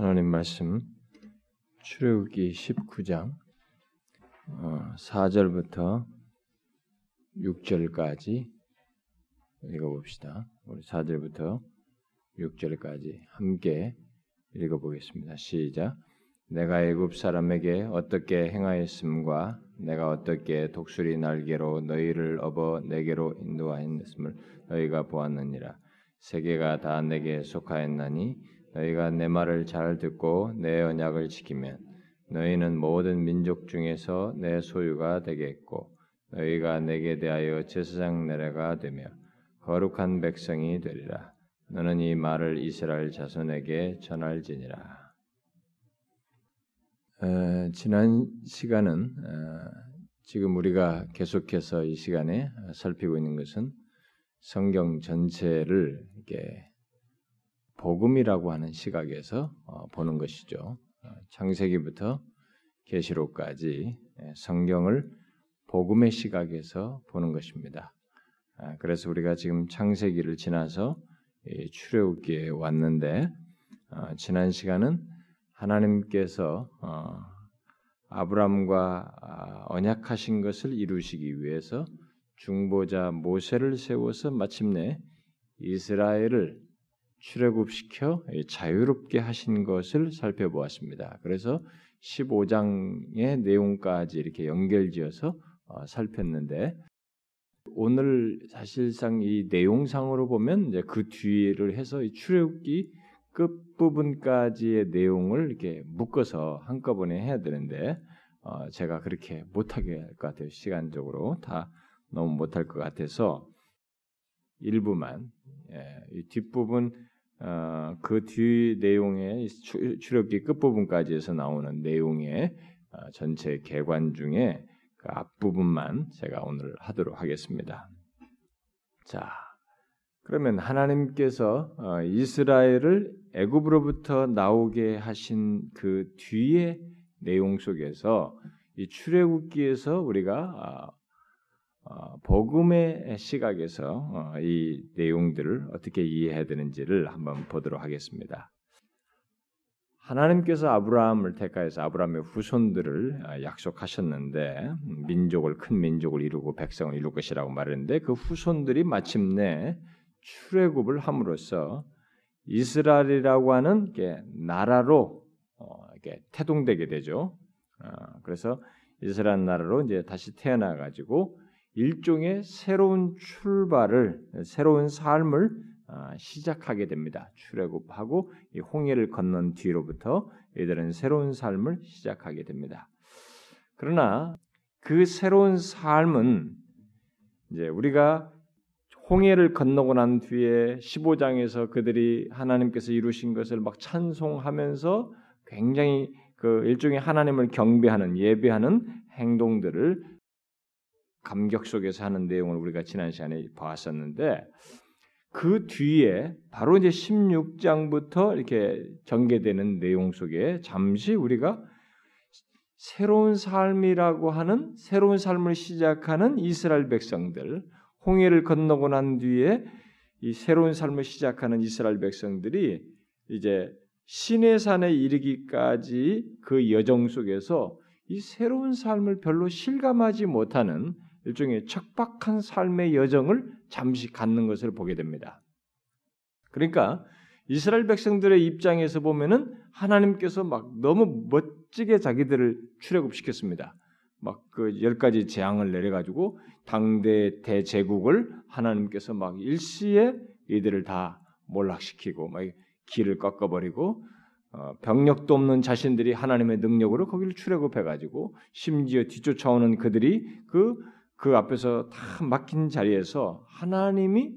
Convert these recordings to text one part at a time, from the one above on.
하나님 말씀 출애굽기 19장 어, 4절부터 6절까지 읽어봅시다. 우리 4절부터 6절까지 함께 읽어보겠습니다. 시작. 내가 애굽 사람에게 어떻게 행하였음과 내가 어떻게 독수리 날개로 너희를 업어 내게로 인도하였음을 너희가 보았느니라. 세계가 다 내게 속하였나니 너희가 내 말을 잘 듣고 내 언약을 지키면 너희는 모든 민족 중에서 내 소유가 되겠고 너희가 내게 대하여 제사장 내려가 되며 거룩한 백성이 되리라. 너는 이 말을 이스라엘 자손에게 전할지니라. 에, 지난 시간은 에, 지금 우리가 계속해서 이 시간에 살피고 있는 것은 성경 전체를 이렇게 복음이라고 하는 시각에서 어, 보는 것이죠. 어, 창세기부터 계시록까지 예, 성경을 복음의 시각에서 보는 것입니다. 아, 그래서 우리가 지금 창세기를 지나서 출애굽기에 왔는데 어, 지난 시간은 하나님께서 아브람과 아, 언약하신 것을 이루시기 위해서 중보자 모세를 세워서 마침내 이스라엘을 출애굽시켜 자유롭게 하신 것을 살펴보았습니다. 그래서 15장의 내용까지 이렇게 연결지어서 어, 살폈는데 오늘 사실상 이 내용상으로 보면 이제 그 뒤를 해서 출애굽기 끝 부분까지의 내용을 이렇게 묶어서 한꺼번에 해야 되는데 어, 제가 그렇게 못하게 할 것 같아요. 시간적으로 다 너무 못할 것 같아서 일부만 예, 이 뒷부분 어, 그뒤 내용의 출애굽기 끝 부분까지에서 나오는 내용의 어, 전체 개관 중에 그 앞부분만 제가 오늘 하도록 하겠습니다. 자, 그러면 하나님께서 어, 이스라엘을 애굽으로부터 나오게 하신 그 뒤의 내용 속에서 이 출애굽기에서 우리가 어, 복음의 시각에서 어, 이 내용들을 어떻게 이해해야 되는지를 한번 보도록 하겠습니다. 하나님께서 아브라함을 택하여서 아브라함의 후손들을 어, 약속하셨는데 민족을 큰 민족을 이루고 백성을 이룰 것이라고 말했는데 그 후손들이 마침내 출애굽을 함으로써 이스라엘이라고 하는 게 나라로 이렇게 태동되게 되죠. 그래서 이스라엘 나라로 이제 다시 태어나 가지고 일종의 새로운 출발을 새로운 삶을 아, 시작하게 됩니다. 출애굽하고 홍해를 건넌 뒤로부터 이들은 새로운 삶을 시작하게 됩니다. 그러나 그 새로운 삶은 이제 우리가 홍해를 건너고 난 뒤에 15장에서 그들이 하나님께서 이루신 것을 막 찬송하면서 굉장히 그 일종의 하나님을 경배하는 예배하는 행동들을 감격 속에서 하는 내용을 우리가 지난 시간에 봤었는데 그 뒤에 바로 이제 16장부터 이렇게 전개되는 내용 속에 잠시 우리가 새로운 삶이라고 하는 새로운 삶을 시작하는 이스라엘 백성들 홍해를 건너고 난 뒤에 이 새로운 삶을 시작하는 이스라엘 백성들이 이제 시내산에 이르기까지 그 여정 속에서 이 새로운 삶을 별로 실감하지 못하는 일종의 척박한 삶의 여정을 잠시 갖는 것을 보게 됩니다. 그러니까 이스라엘 백성들의 입장에서 보면은 하나님께서 막 너무 멋지게 자기들을 출애굽시켰습니다. 막 그 열 가지 재앙을 내려 가지고 당대 대제국을 하나님께서 막 일시에 이들을 다 몰락시키고 막 길을 꺾어버리고 어, 병력도 없는 자신들이 하나님의 능력으로 거기를 출애굽해 가지고 심지어 뒤쫓아오는 그들이 그 그 앞에서 다 막힌 자리에서 하나님이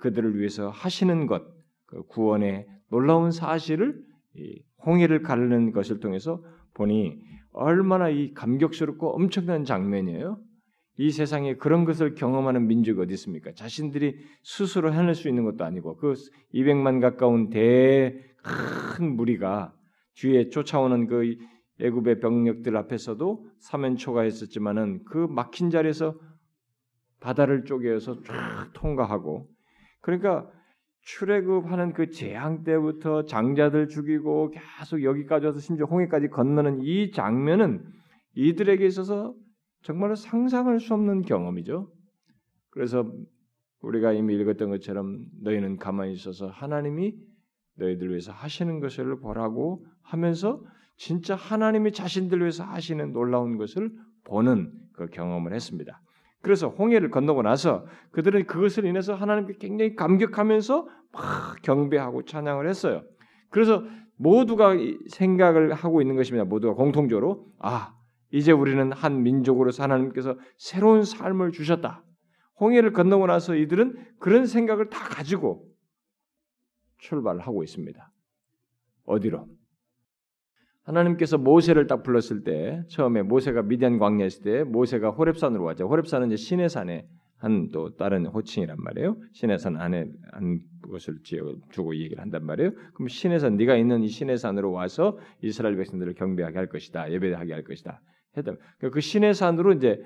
그들을 위해서 하시는 것, 그 구원의 놀라운 사실을 홍해를 가르는 것을 통해서 보니 얼마나 이 감격스럽고 엄청난 장면이에요. 이 세상에 그런 것을 경험하는 민족이 어디 있습니까? 자신들이 스스로 해낼 수 있는 것도 아니고 그 200만 가까운 대 큰 무리가 뒤에 쫓아오는 그 애굽의 병력들 앞에서도 사면 초가 있었지만은 그 막힌 자리에서 바다를 쪼개서 쫙 통과하고 그러니까 출애굽하는 그 재앙 때부터 장자들 죽이고 계속 여기까지 와서 심지어 홍해까지 건너는 이 장면은 이들에게 있어서 정말로 상상할 수 없는 경험이죠. 그래서 우리가 이미 읽었던 것처럼 너희는 가만히 있어서 하나님이 너희들 위해서 하시는 것을 보라고 하면서 진짜 하나님이 자신들 위해서 하시는 놀라운 것을 보는 그 경험을 했습니다. 그래서 홍해를 건너고 나서 그들은 그것을 인해서 하나님께 굉장히 감격하면서 막 경배하고 찬양을 했어요. 그래서 모두가 생각을 하고 있는 것입니다. 모두가 공통적으로 아 이제 우리는 한 민족으로서 하나님께서 새로운 삶을 주셨다. 홍해를 건너고 나서 이들은 그런 생각을 다 가지고 출발하고 있습니다. 어디로? 하나님께서 모세를 딱 불렀을 때 처음에 모세가 미디안 광야에 있을 때 모세가 호렙산으로 왔죠. 호렙산은 이제 신의 산에 한 또 다른 호칭이란 말이에요. 신의 산 안에 한 것을 주고 얘기를 한단 말이에요. 그럼 신의 산 네가 있는 이 신의 산으로 와서 이스라엘 백성들을 경배하게 할 것이다. 예배하게 할 것이다. 했던 그 신의 산으로 이제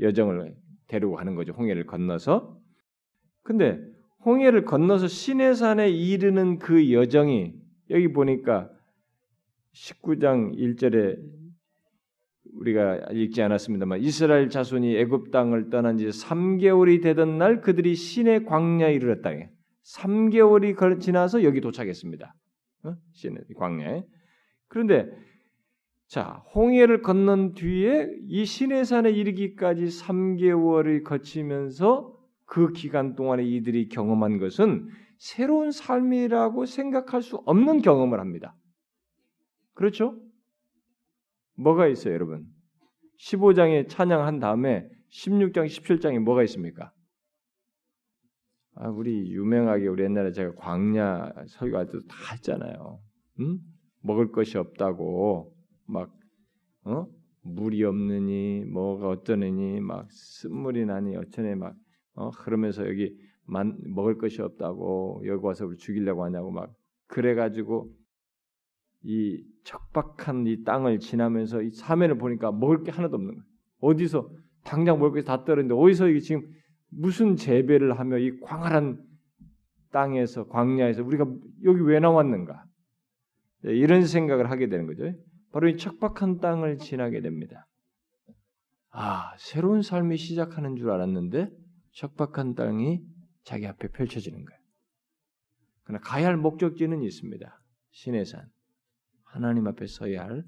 여정을 데리고 가는 거죠. 홍해를 건너서. 근데 홍해를 건너서 신의 산에 이르는 그 여정이 여기 보니까 19장 1절에 우리가 읽지 않았습니다만 이스라엘 자손이 애굽 땅을 떠난 지 3개월이 되던 날 그들이 신의 광야에 이르렀다. 3개월이 지나서 여기 도착했습니다. 어? 신의 광야에. 그런데 자, 홍해를 건넌 뒤에 이 시내산에 이르기까지 3개월을 거치면서 그 기간 동안에 이들이 경험한 것은 새로운 삶이라고 생각할 수 없는 경험을 합니다. 그렇죠? 뭐가 있어요, 여러분? 15장에 찬양한 다음에 16장, 17장에 뭐가 있습니까? 아, 우리 유명하게 우리 옛날에 제가 광야 설교할 때도 다 했잖아요. 응? 먹을 것이 없다고 막 어? 물이 없느니 뭐가 어쩌느니 막 쓴물이 나니 어쩌니 막 어? 그러면서 여기 만, 먹을 것이 없다고 여기 와서 우리 죽이려고 하냐고 막 그래 가지고 이 척박한 이 땅을 지나면서 이 사면을 보니까 먹을 게 하나도 없는 거예요. 어디서 당장 먹을 게 다 떨어졌는데 어디서 이게 지금 무슨 재배를 하며 이 광활한 땅에서 광야에서 우리가 여기 왜 나왔는가 이런 생각을 하게 되는 거죠. 바로 이 척박한 땅을 지나게 됩니다. 아, 새로운 삶이 시작하는 줄 알았는데 척박한 땅이 자기 앞에 펼쳐지는 거예요. 그러나 가야 할 목적지는 있습니다. 신의 산. 하나님 앞에 서야 할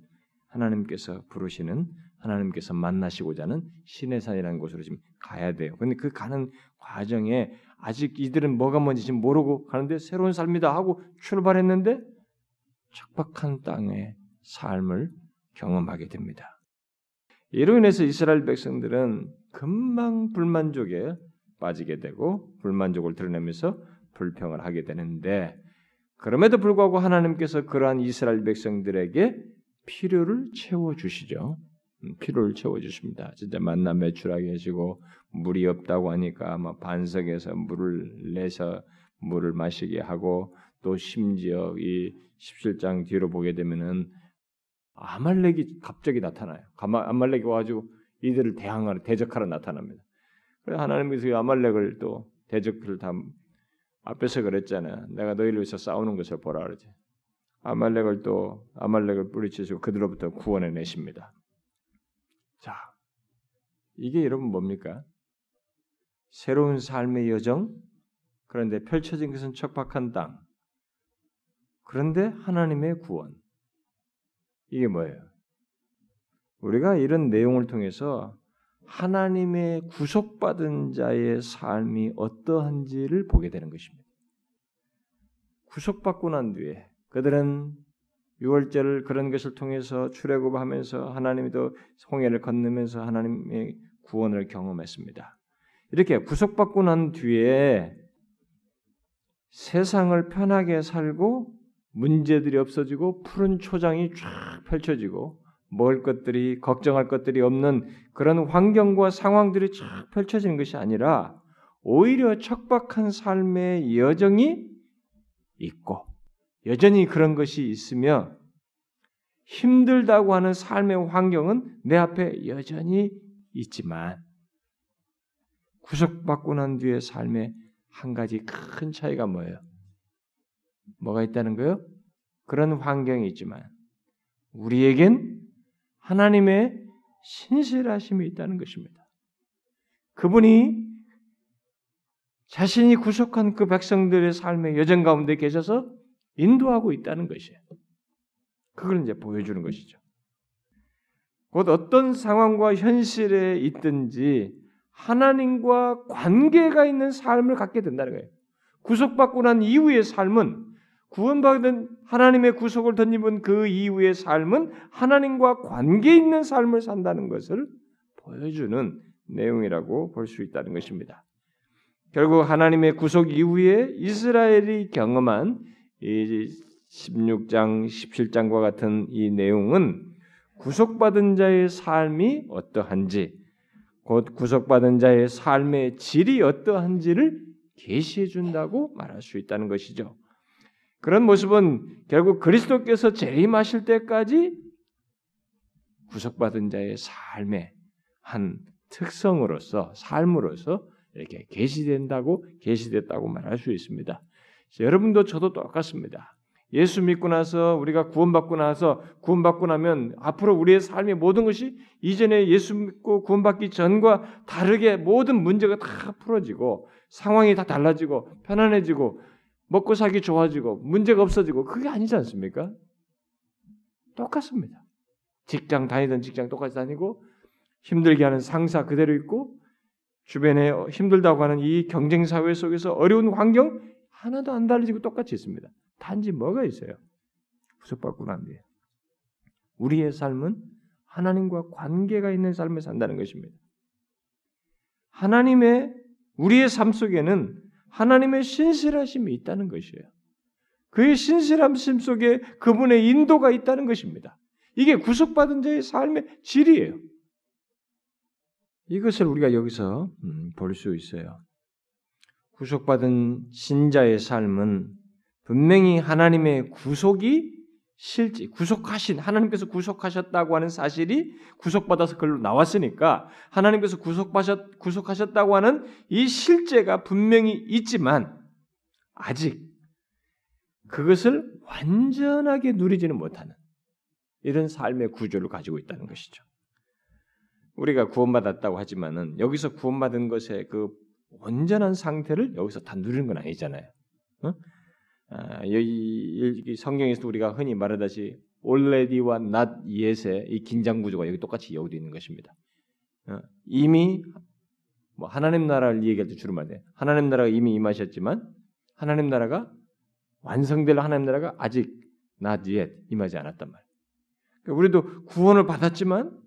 하나님께서 부르시는 하나님께서 만나시고자 하는 신의 산이라는 곳으로 지금 가야 돼요. 근데 그 가는 과정에 아직 이들은 뭐가 뭔지 지금 모르고 가는데 새로운 삶이다 하고 출발했는데 척박한 땅에 삶을 경험하게 됩니다. 이로 인해서 이스라엘 백성들은 금방 불만족에 빠지게 되고 불만족을 드러내면서 불평을 하게 되는데 그럼에도 불구하고 하나님께서 그러한 이스라엘 백성들에게 필요를 채워 주시죠. 음, 필요를 채워 주십니다. 진짜 만나 매출하게 해주고 물이 없다고 하니까 막 반석에서 물을 내서 물을 마시게 하고 또 심지어 이 17장 뒤로 보게 되면은 아말렉이 갑자기 나타나요. 아말렉이 와가지고 이들을 대항하러 대적하러 나타납니다. 그래서 하나님께서 아말렉을 또 대적을 다 앞에서 그랬잖아요. 내가 너희를 위해서 싸우는 것을 보라 그러지. 아말렉을 또 아말렉을 뿌리치시고 그들로부터 구원해 내십니다. 자, 이게 여러분 뭡니까? 새로운 삶의 여정. 그런데 펼쳐진 것은 척박한 땅. 그런데 하나님의 구원. 이게 뭐예요? 우리가 이런 내용을 통해서 하나님의 구속받은 자의 삶이 어떠한지를 보게 되는 것입니다. 구속받고 난 뒤에 그들은 유월절을 그런 것을 통해서 출애굽하면서 하나님이 또 홍해를 건너면서 하나님의 구원을 경험했습니다. 이렇게 구속받고 난 뒤에 세상을 편하게 살고 문제들이 없어지고 푸른 초장이 쫙 펼쳐지고 먹을 것들이 걱정할 것들이 없는 그런 환경과 상황들이 쫙 펼쳐지는 것이 아니라 오히려 척박한 삶의 여정이 있고 여전히 그런 것이 있으며 힘들다고 하는 삶의 환경은 내 앞에 여전히 있지만 구속받고 난 뒤의 삶의 한 가지 큰 차이가 뭐예요? 뭐가 있다는 거요? 그런 환경이 있지만 우리에겐 하나님의 신실하심이 있다는 것입니다. 그분이 자신이 구속한 그 백성들의 삶의 여정 가운데 계셔서 인도하고 있다는 것이에요. 그걸 이제 보여주는 것이죠. 곧 어떤 상황과 현실에 있든지 하나님과 관계가 있는 삶을 갖게 된다는 거예요. 구속받고 난 이후의 삶은 구원받은 하나님의 구속을 덧입은 그 이후의 삶은 하나님과 관계 있는 삶을 산다는 것을 보여주는 내용이라고 볼 수 있다는 것입니다. 결국 하나님의 구속 이후에 이스라엘이 경험한 이 16장, 17장과 같은 이 내용은 구속받은 자의 삶이 어떠한지, 곧 구속받은 자의 삶의 질이 어떠한지를 계시해 준다고 말할 수 있다는 것이죠. 그런 모습은 결국 그리스도께서 재림하실 때까지 구속받은 자의 삶의 한 특성으로서 삶으로서 이렇게 계시된다고 계시됐다고 말할 수 있습니다. 여러분도 저도 똑같습니다. 예수 믿고 나서 우리가 구원받고 나서 구원받고 나면 앞으로 우리의 삶의 모든 것이 이전에 예수 믿고 구원받기 전과 다르게 모든 문제가 다 풀어지고 상황이 다 달라지고 편안해지고 먹고 살기 좋아지고 문제가 없어지고 그게 아니지 않습니까? 똑같습니다. 직장 다니던 직장 똑같이 다니고 힘들게 하는 상사 그대로 있고 주변에 힘들다고 하는 이 경쟁 사회 속에서 어려운 환경 하나도 안 달라지고 똑같이 있습니다. 단지 뭐가 있어요? 구속받고 난 뒤에 우리의 삶은 하나님과 관계가 있는 삶을 산다는 것입니다. 하나님의 우리의 삶 속에는 하나님의 신실하심이 있다는 것이에요. 그의 신실함심 속에 그분의 인도가 있다는 것입니다. 이게 구속받은 자의 삶의 질이에요. 이것을 우리가 여기서 음, 볼수 있어요. 구속받은 신자의 삶은 분명히 하나님의 구속이 실제 구속하신 하나님께서 구속하셨다고 하는 사실이 구속받아서 글로 나왔으니까 하나님께서 구속하셨 구속하셨다고 하는 이 실제가 분명히 있지만 아직 그것을 완전하게 누리지는 못하는 이런 삶의 구조를 가지고 있다는 것이죠. 우리가 구원받았다고 하지만은 여기서 구원받은 것의 그 온전한 상태를 여기서 다 누리는 건 아니잖아요. 어? 아, 여기 성경에서 우리가 흔히 말하다시 already와 not yet의 이 긴장 구조가 여기 똑같이 여기도 있는 것입니다. 어? 이미 뭐 하나님 나라를 얘기할 때 주로 말해 하나님 나라가 이미 임하셨지만 하나님 나라가 완성될 하나님 나라가 아직 not yet 임하지 않았단 말이에요. 그러니까 우리도 구원을 받았지만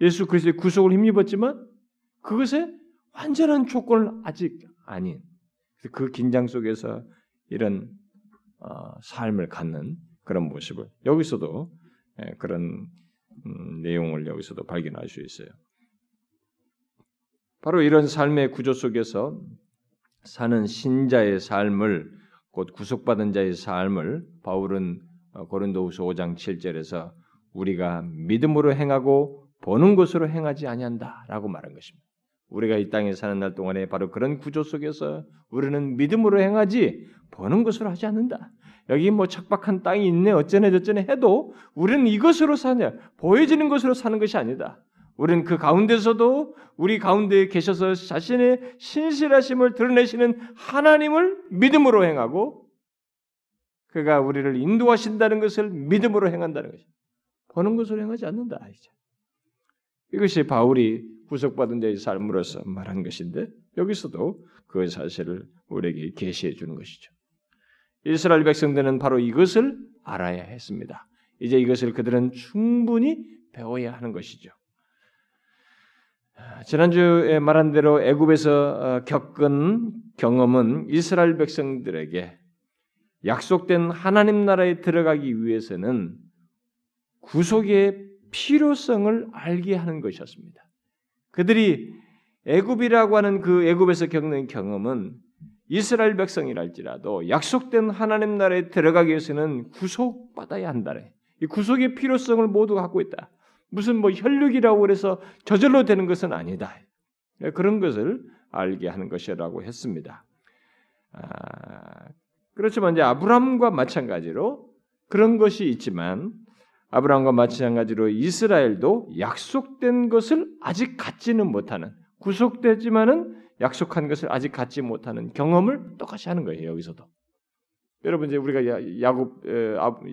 예수 그리스도의 구속을 힘입었지만 그것에 완전한 조건을 아직 아닌 그 긴장 속에서 이런 어, 삶을 갖는 그런 모습을 여기서도 예, 그런 음, 내용을 여기서도 발견할 수 있어요. 바로 이런 삶의 구조 속에서 사는 신자의 삶을 곧 구속받은 자의 삶을 바울은 어, 고린도후서 5장 7절에서 우리가 믿음으로 행하고 보는 것으로 행하지 아니한다라고 말한 것입니다. 우리가 이 땅에 사는 날 동안에 바로 그런 구조 속에서 우리는 믿음으로 행하지 보는 것으로 하지 않는다. 여기 뭐 척박한 땅이 있네 어쩌네 저쩌네 해도 우리는 이것으로 사냐 보여지는 것으로 사는 것이 아니다. 우리는 그 가운데서도 우리 가운데 계셔서 자신의 신실하심을 드러내시는 하나님을 믿음으로 행하고 그가 우리를 인도하신다는 것을 믿음으로 행한다는 것이 보는 것으로 행하지 않는다. 이것이 바울이 구속받은 자의 삶으로서 말한 것인데 여기서도 그 사실을 우리에게 계시해 주는 것이죠. 이스라엘 백성들은 바로 이것을 알아야 했습니다. 이제 이것을 그들은 충분히 배워야 하는 것이죠. 지난주에 말한 대로 애굽에서 어, 겪은 경험은 이스라엘 백성들에게 약속된 하나님 나라에 들어가기 위해서는 구속의 필요성을 알게 하는 것이었습니다. 그들이 애굽이라고 하는 그 애굽에서 겪는 경험은 이스라엘 백성이랄지라도 약속된 하나님 나라에 들어가기 위해서는 구속받아야 한다네. 이 구속의 필요성을 모두 갖고 있다. 무슨 뭐 혈육이라고 해서 저절로 되는 것은 아니다. 그런 것을 알게 하는 것이라고 했습니다. 아, 그렇지만 이제 아브라함과 마찬가지로 그런 것이 있지만 아브라함과 마찬가지로 이스라엘도 약속된 것을 아직 갖지는 못하는 구속되지만은 약속한 것을 아직 갖지 못하는 경험을 똑같이 하는 거예요 여기서도. 여러분 이제 우리가 야곱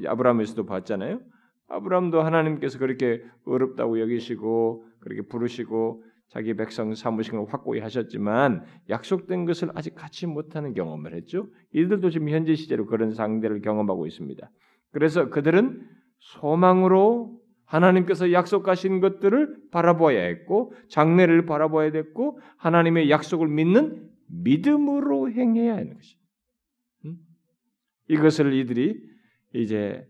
아브라함에서도 봤잖아요. 아브라함도 하나님께서 그렇게 어렵다고 여기시고 그렇게 부르시고 자기 백성 사무식을 확고히 하셨지만 약속된 것을 아직 갖지 못하는 경험을 했죠. 이들도 지금 현재 시제로 그런 상대를 경험하고 있습니다. 그래서 그들은 소망으로 하나님께서 약속하신 것들을 바라보아야 했고 장래를 바라보아야 됐고 하나님의 약속을 믿는 믿음으로 행해야 하는 것이. 음? 이것을 이들이 이제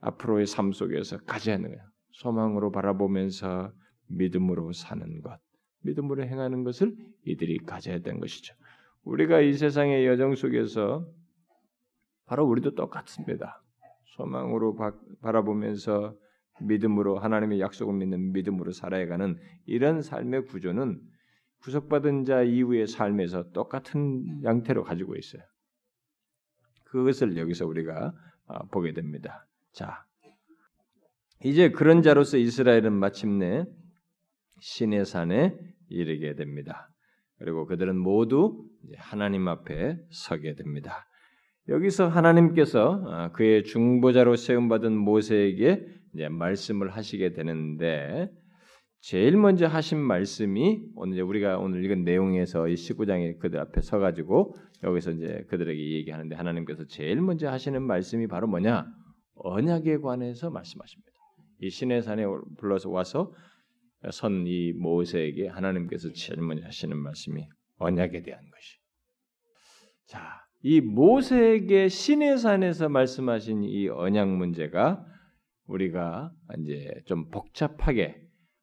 앞으로의 삶 속에서 가져야 하는 거예요. 소망으로 바라보면서 믿음으로 사는 것, 믿음으로 행하는 것을 이들이 가져야 되는 것이죠. 우리가 이 세상의 여정 속에서 바로 우리도 똑같습니다. 소망으로 바, 바라보면서 믿음으로 하나님의 약속을 믿는 믿음으로 살아가는 이런 삶의 구조는 구속받은 자 이후의 삶에서 똑같은 양태로 가지고 있어요. 그것을 여기서 우리가 아, 보게 됩니다. 자, 이제 그런 자로서 이스라엘은 마침내 신의 산에 이르게 됩니다. 그리고 그들은 모두 하나님 앞에 서게 됩니다. 여기서 하나님께서 아, 그의 중보자로 세움받은 모세에게 이제 말씀을 하시게 되는데 제일 먼저 하신 말씀이 오늘 우리가 오늘 읽은 내용에서 이 19장에 그들 앞에 서 가지고 여기서 이제 그들에게 얘기하는데 하나님께서 제일 먼저 하시는 말씀이 바로 뭐냐 언약에 관해서 말씀하십니다. 이 신의 산에 불러서 와서 선 이 모세에게 하나님께서 제일 먼저 하시는 말씀이 언약에 대한 것이. 자, 이 모세에게 신의 산에서 말씀하신 이 언약 문제가 우리가 이제 좀 복잡하게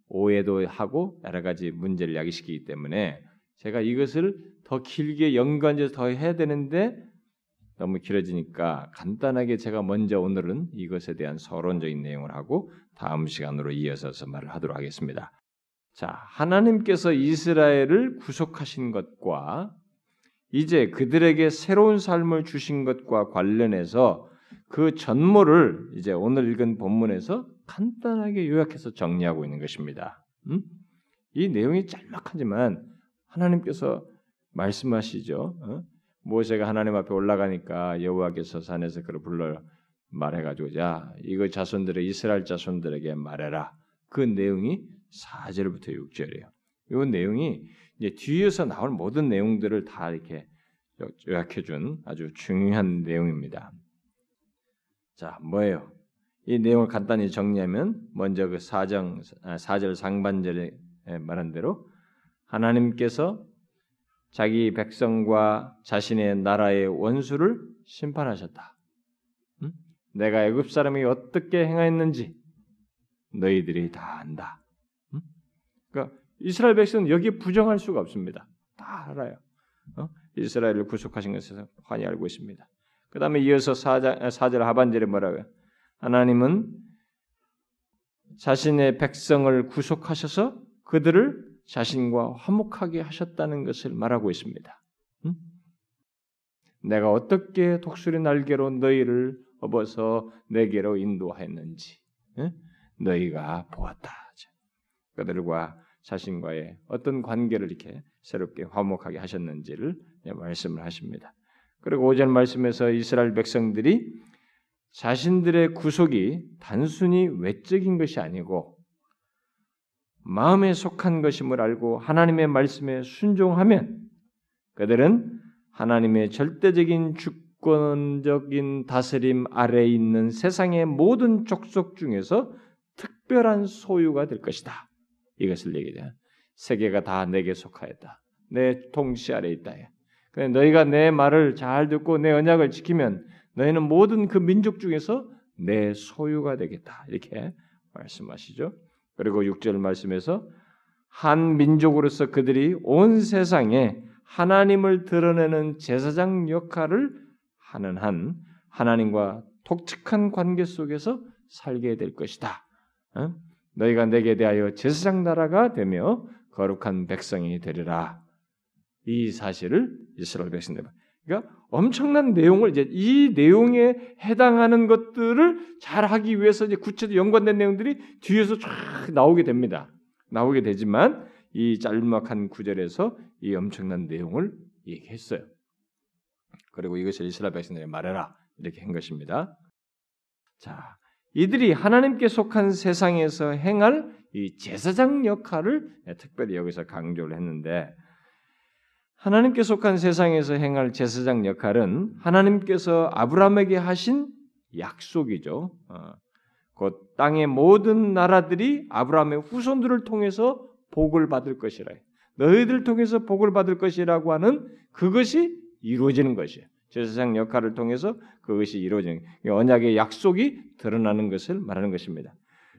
오해도 하고 여러 가지 문제를 야기시키기 때문에 제가 이것을 더 길게 연관해서 더 해야 되는데 너무 길어지니까 간단하게 제가 먼저 오늘은 이것에 대한 서론적인 내용을 하고 다음 시간으로 이어서 말을 하도록 하겠습니다. 자, 하나님께서 이스라엘을 구속하신 것과 이제 그들에게 새로운 삶을 주신 것과 관련해서 그 전모를 이제 오늘 읽은 본문에서 간단하게 요약해서 정리하고 있는 것입니다. 음? 이 내용이 짤막하지만 하나님께서 말씀하시죠. 어? 모세가 하나님 앞에 올라가니까 여호와께서 산에서 그를 불러 말해가지고 야 이거 자손들의 이스라엘 자손들에게 말해라. 그 내용이 4절부터 6절이에요. 이 내용이 이제 뒤에서 나올 모든 내용들을 다 이렇게 요약해준 아주 중요한 내용입니다. 자, 뭐예요? 이 내용을 간단히 정리하면 먼저 그 4장 4절 상반절에 말한 대로 하나님께서 자기 백성과 자신의 나라의 원수를 심판하셨다. 응? 내가 애굽 사람이 어떻게 행하였는지 너희들이 다 안다. 응? 그러니까 이스라엘 백성은 여기에 부정할 수가 없습니다. 다 알아요. 어? 이스라엘을 구속하신 것을 환히 알고 있습니다. 그 다음에 이어서 4절, 4절 하반절에 뭐라고요? 하나님은 자신의 백성을 구속하셔서 그들을 자신과 화목하게 하셨다는 것을 말하고 있습니다. 음? 내가 어떻게 독수리 날개로 너희를 업어서 내게로 인도하였는지 음? 너희가 보았다. 그들과 자신과의 어떤 관계를 이렇게 새롭게 화목하게 하셨는지를 말씀을 하십니다. 그리고 5절 말씀에서 이스라엘 백성들이 자신들의 구속이 단순히 외적인 것이 아니고 마음에 속한 것임을 알고 하나님의 말씀에 순종하면 그들은 하나님의 절대적인 주권적인 다스림 아래에 있는 세상의 모든 족속 중에서 특별한 소유가 될 것이다. 이것을 얘기해요. 세계가 다 내게 속하였다. 내 통치 아래 있다. 너희가 내 말을 잘 듣고 내 언약을 지키면 너희는 모든 그 민족 중에서 내 소유가 되겠다. 이렇게 말씀하시죠. 그리고 6절 말씀에서 한 민족으로서 그들이 온 세상에 하나님을 드러내는 제사장 역할을 하는 한 하나님과 독특한 관계 속에서 살게 될 것이다. 어? 너희가 내게 대하여 제사장 나라가 되며 거룩한 백성이 되리라. 이 사실을 이스라엘 백성들. 그러니까 엄청난 내용을 이제 이 내용에 해당하는 것들을 잘 하기 위해서 이제 구체적 연관된 내용들이 뒤에서 쫙 나오게 됩니다. 나오게 되지만 이 짤막한 구절에서 이 엄청난 내용을 얘기했어요. 그리고 이것을 이스라엘 백성들에 말해라 이렇게 한 것입니다. 자, 이들이 하나님께 속한 세상에서 행할 이 제사장 역할을 특별히 여기서 강조를 했는데 하나님께 속한 세상에서 행할 제사장 역할은 하나님께서 아브라함에게 하신 약속이죠. 어, 곧 땅의 모든 나라들이 아브라함의 후손들을 통해서 복을 받을 것이라. 너희들 통해서 복을 받을 것이라고 하는 그것이 이루어지는 것이에요. 제사장 역할을 통해서 그것이 이루어지는 언약의 약속이 드러나는 것을 말하는 것입니다.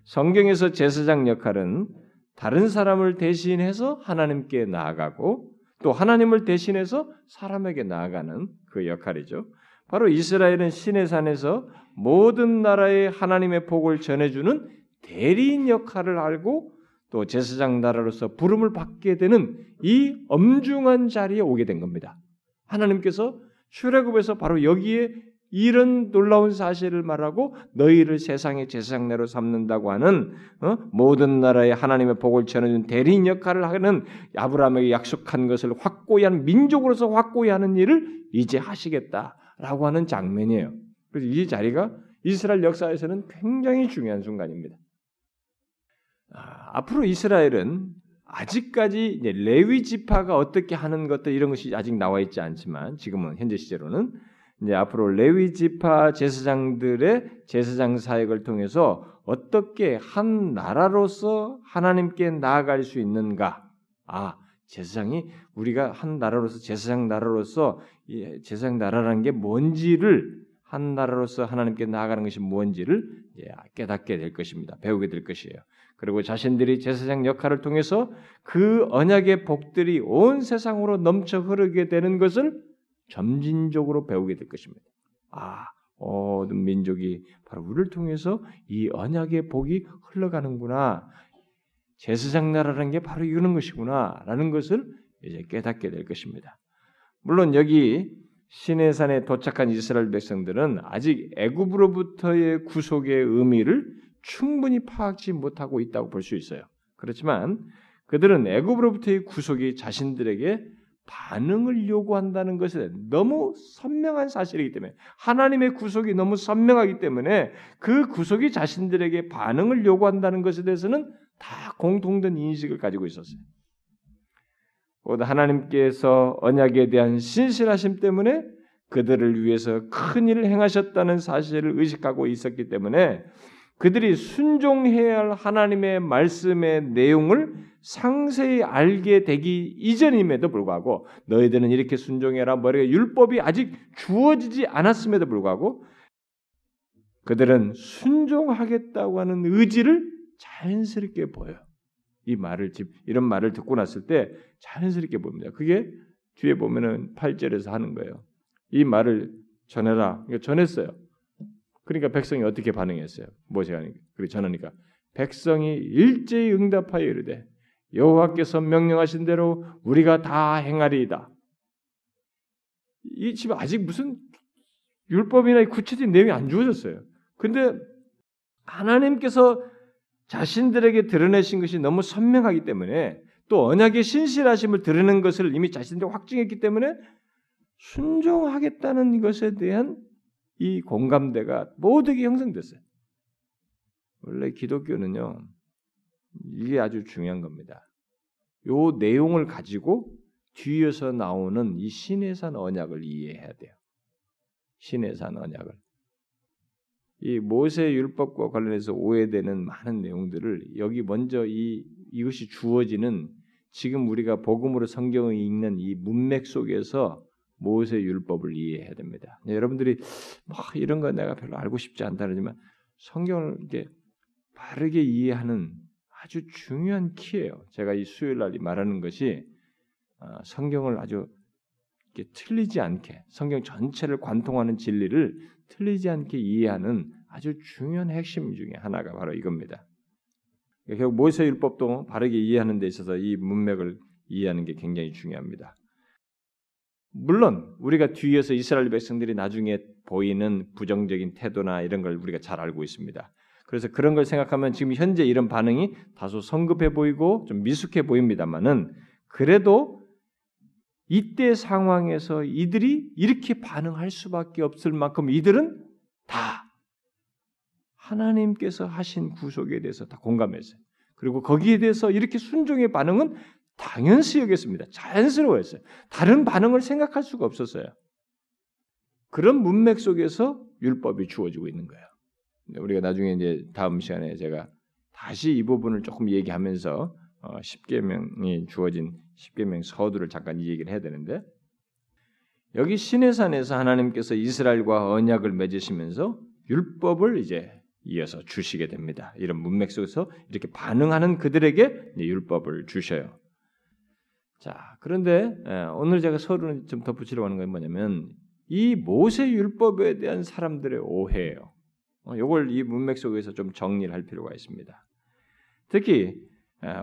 성경에서 제사장 역할은 다른 사람을 대신해서 하나님께 나아가고 또 하나님을 대신해서 사람에게 나아가는 그 역할이죠. 바로 이스라엘은 신의 산에서 모든 나라의 하나님의 복을 전해주는 대리인 역할을 알고 또 제사장 나라로서 부름을 받게 되는 이 엄중한 자리에 오게 된 겁니다. 하나님께서 출애굽에서 바로 여기에 이런 놀라운 사실을 말하고 너희를 세상의 제사장내로 삼는다고 하는 어? 모든 나라의 하나님의 복을 전해준 대리인 역할을 하는 아브라함에게 약속한 것을 확고히 하는 민족으로서 확고히 하는 일을 이제 하시겠다라고 하는 장면이에요. 그래서 이 자리가 이스라엘 역사에서는 굉장히 중요한 순간입니다. 아, 앞으로 이스라엘은 아직까지 레위 지파가 어떻게 하는 것들 이런 것이 아직 나와 있지 않지만 지금은 현재 시제로는 이제 앞으로 레위 지파 제사장들의 제사장 사역을 통해서 어떻게 한 나라로서 하나님께 나아갈 수 있는가? 아, 제사장이 우리가 한 나라로서 제사장 나라로서 제사장 나라라는 게 뭔지를 한 나라로서 하나님께 나아가는 것이 뭔지를 깨닫게 될 것입니다. 배우게 될 것이에요. 그리고 자신들이 제사장 역할을 통해서 그 언약의 복들이 온 세상으로 넘쳐 흐르게 되는 것을 점진적으로 배우게 될 것입니다. 아, 모든 민족이 바로 우리를 통해서 이 언약의 복이 흘러가는구나. 제사장 나라라는 게 바로 이러는 것이구나라는 것을 이제 깨닫게 될 것입니다. 물론 여기 시내산에 도착한 이스라엘 백성들은 아직 애굽으로부터의 구속의 의미를 충분히 파악지 못하고 있다고 볼 수 있어요. 그렇지만 그들은 애굽으로부터의 구속이 자신들에게 반응을 요구한다는 것에 너무 선명한 사실이기 때문에 하나님의 구속이 너무 선명하기 때문에 그 구속이 자신들에게 반응을 요구한다는 것에 대해서는 다 공통된 인식을 가지고 있었어요. 곧 하나님께서 언약에 대한 신실하심 때문에 그들을 위해서 큰 일을 행하셨다는 사실을 의식하고 있었기 때문에 그들이 순종해야 할 하나님의 말씀의 내용을 상세히 알게 되기 이전임에도 불구하고 너희들은 이렇게 순종해라 머리가 율법이 아직 주어지지 않았음에도 불구하고 그들은 순종하겠다고 하는 의지를 자연스럽게 보여. 이 말을 이런 말을 듣고 났을 때 자연스럽게 봅니다. 그게 뒤에 보면은 8절에서 하는 거예요. 이 말을 전해라. 전했어요. 그러니까 백성이 어떻게 반응했어요? 모세가 그리 전하니까 백성이 일제히 응답하여 이르되 여호와께서 명령하신 대로 우리가 다 행하리이다. 이 지금 아직 무슨 율법이나 구체적인 내용이 안 주어졌어요. 근데 하나님께서 자신들에게 드러내신 것이 너무 선명하기 때문에 또 언약의 신실하심을 드러낸 것을 이미 자신들이 확증했기 때문에 순종하겠다는 것에 대한 이 공감대가 모두에게 형성됐어요. 원래 기독교는요, 이게 아주 중요한 겁니다. 요 내용을 가지고 뒤에서 나오는 이 신의 산 언약을 이해해야 돼요. 신의 산 언약을. 이 모세 율법과 관련해서 오해되는 많은 내용들을 여기 먼저 이 이것이 주어지는 지금 우리가 복음으로 성경을 읽는 이 문맥 속에서 모세 율법을 이해해야 됩니다. 네, 여러분들이 뭐 이런 거 내가 별로 알고 싶지 않다지만 성경을 이게 바르게 이해하는 아주 중요한 키예요. 제가 이 수요일 날 말하는 것이 어, 성경을 아주 틀리지 않게 성경 전체를 관통하는 진리를 틀리지 않게 이해하는 아주 중요한 핵심 중에 하나가 바로 이겁니다. 결국 모세 율법도 바르게 이해하는 데 있어서 이 문맥을 이해하는 게 굉장히 중요합니다. 물론 우리가 뒤에서 이스라엘 백성들이 나중에 보이는 부정적인 태도나 이런 걸 우리가 잘 알고 있습니다. 그래서 그런 걸 생각하면 지금 현재 이런 반응이 다소 성급해 보이고 좀 미숙해 보입니다만은 그래도 이때 상황에서 이들이 이렇게 반응할 수밖에 없을 만큼 이들은 다 하나님께서 하신 구속에 대해서 다 공감했어요. 그리고 거기에 대해서 이렇게 순종의 반응은 당연시 여겼습니다. 자연스러워했어요. 다른 반응을 생각할 수가 없었어요. 그런 문맥 속에서 율법이 주어지고 있는 거예요. 우리가 나중에 이제 다음 시간에 제가 다시 이 부분을 조금 얘기하면서 어, 십계명이 주어진 십계명 서두를 잠깐 이 얘기를 해야 되는데 여기 시내산에서 하나님께서 이스라엘과 언약을 맺으시면서 율법을 이제 이어서 주시게 됩니다. 이런 문맥 속에서 이렇게 반응하는 그들에게 율법을 주셔요. 자, 그런데 오늘 제가 서두를 좀 덧붙이려고 하는 건 뭐냐면 이 모세 율법에 대한 사람들의 오해예요. 이걸 어, 이 문맥 속에서 좀 정리를 할 필요가 있습니다. 특히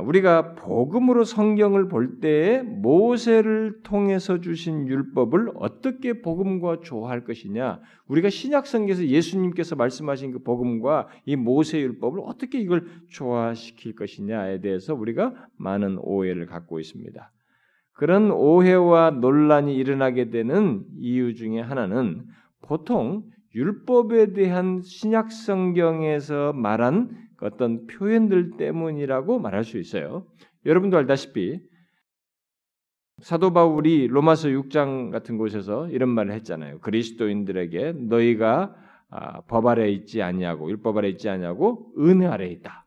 우리가 복음으로 성경을 볼 때에 모세를 통해서 주신 율법을 어떻게 복음과 조화할 것이냐, 우리가 신약 성경에서 예수님께서 말씀하신 그 복음과 이 모세 율법을 어떻게 이걸 조화시킬 것이냐에 대해서 우리가 많은 오해를 갖고 있습니다. 그런 오해와 논란이 일어나게 되는 이유 중에 하나는 보통 율법에 대한 신약 성경에서 말한 어떤 표현들 때문이라고 말할 수 있어요. 여러분도 알다시피 사도 바울이 로마서 6장 같은 곳에서 이런 말을 했잖아요. 그리스도인들에게 너희가 아, 법 아래 있지 아니하고 율법 아래 있지 아니하고 은혜 아래 있다.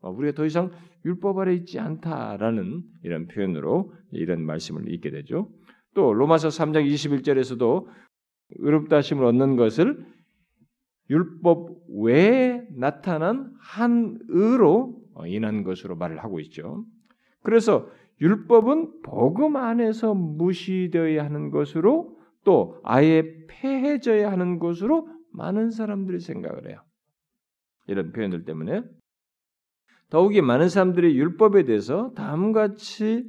어, 우리가 더 이상 율법 아래 있지 않다라는 이런 표현으로 이런 말씀을 읽게 되죠. 또 로마서 3장 21절에서도 의롭다 하심을 얻는 것을 율법 외에 나타난 한 의로 인한 것으로 말을 하고 있죠. 그래서 율법은 복음 안에서 무시되어야 하는 것으로 또 아예 폐해져야 하는 것으로 많은 사람들이 생각을 해요. 이런 표현들 때문에 더욱이 많은 사람들이 율법에 대해서 다음과 같이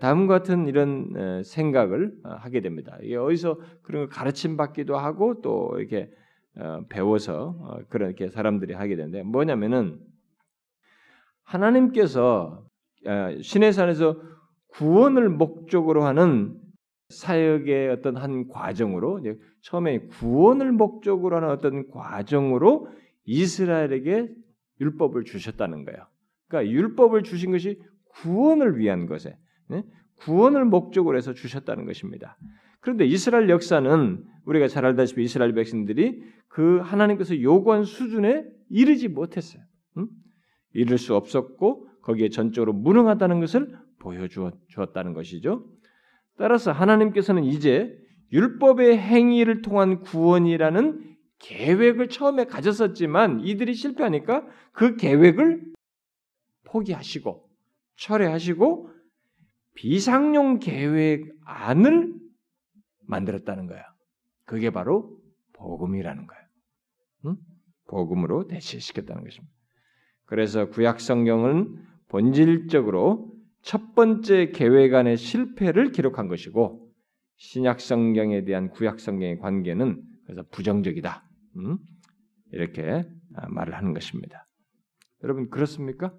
다음 같은 이런 생각을 어, 하게 됩니다. 이게 어디서 그런 걸 가르침 받기도 하고 또 이렇게 어, 배워서 어, 그렇게 사람들이 하게 되는데 뭐냐면은 하나님께서 어, 신의 산에서 구원을 목적으로 하는 사역의 어떤 한 과정으로 처음에 구원을 목적으로 하는 어떤 과정으로 이스라엘에게 율법을 주셨다는 거예요. 그러니까 율법을 주신 것이 구원을 위한 것에 네? 구원을 목적으로 해서 주셨다는 것입니다. 그런데 이스라엘 역사는 우리가 잘 알다시피 이스라엘 백성들이 그 하나님께서 요구한 수준에 이르지 못했어요. 응? 이룰 수 없었고 거기에 전적으로 무능하다는 것을 보여주었다는 것이죠. 따라서 하나님께서는 이제 율법의 행위를 통한 구원이라는 계획을 처음에 가졌었지만 이들이 실패하니까 그 계획을 포기하시고 철회하시고 비상용 계획 안을 만들었다는 거야. 그게 바로 복음이라는 거예요. 응? 복음으로 대체시켰다는 것입니다. 그래서 구약 성경은 본질적으로 첫 번째 계획 안의 실패를 기록한 것이고 신약 성경에 대한 구약 성경의 관계는 그래서 부정적이다. 응? 이렇게 아, 말을 하는 것입니다. 여러분 그렇습니까?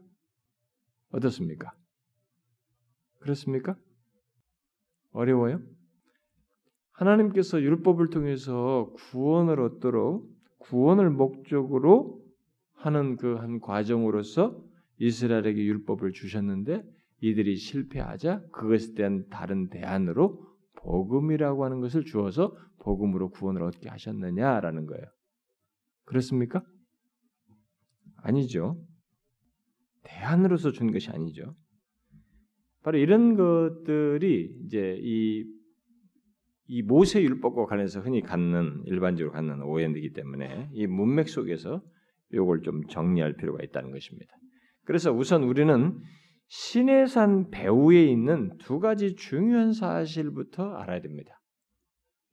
어떻습니까? 그렇습니까? 어려워요? 하나님께서 율법을 통해서 구원을 얻도록 구원을 목적으로 하는 그 한 과정으로서 이스라엘에게 율법을 주셨는데 이들이 실패하자 그것에 대한 다른 대안으로 복음이라고 하는 것을 주어서 복음으로 구원을 얻게 하셨느냐라는 거예요. 그렇습니까? 아니죠. 대안으로서 준 것이 아니죠. 바로 이런 것들이 이제 이, 이 모세 율법과 관련해서 흔히 갖는 일반적으로 갖는 오해이기 때문에 이 문맥 속에서 이걸 좀 정리할 필요가 있다는 것입니다. 그래서 우선 우리는 신해산 배후에 있는 두 가지 중요한 사실부터 알아야 됩니다.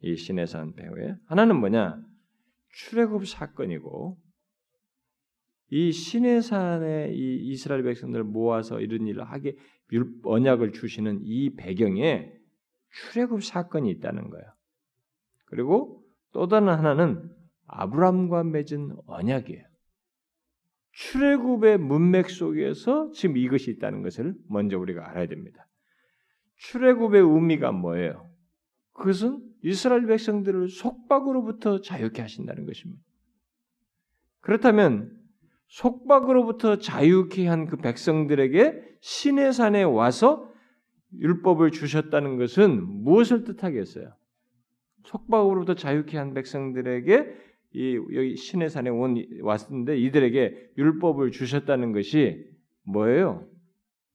이 신해산 배후에 하나는 뭐냐? 출애굽 사건이고 이 시내산에 이 이스라엘 백성들을 모아서 이런 일을 하게 언약을 주시는 이 배경에 출애굽 사건이 있다는 거예요. 그리고 또 다른 하나는 아브람과 맺은 언약이에요. 출애굽의 문맥 속에서 지금 이것이 있다는 것을 먼저 우리가 알아야 됩니다. 출애굽의 의미가 뭐예요? 그것은 이스라엘 백성들을 속박으로부터 자유케 하신다는 것입니다. 그렇다면 속박으로부터 자유케 한 그 백성들에게 신의 산에 와서 율법을 주셨다는 것은 무엇을 뜻하겠어요? 속박으로부터 자유케 한 백성들에게 이 여기 신의 산에 온 왔는데 이들에게 율법을 주셨다는 것이 뭐예요?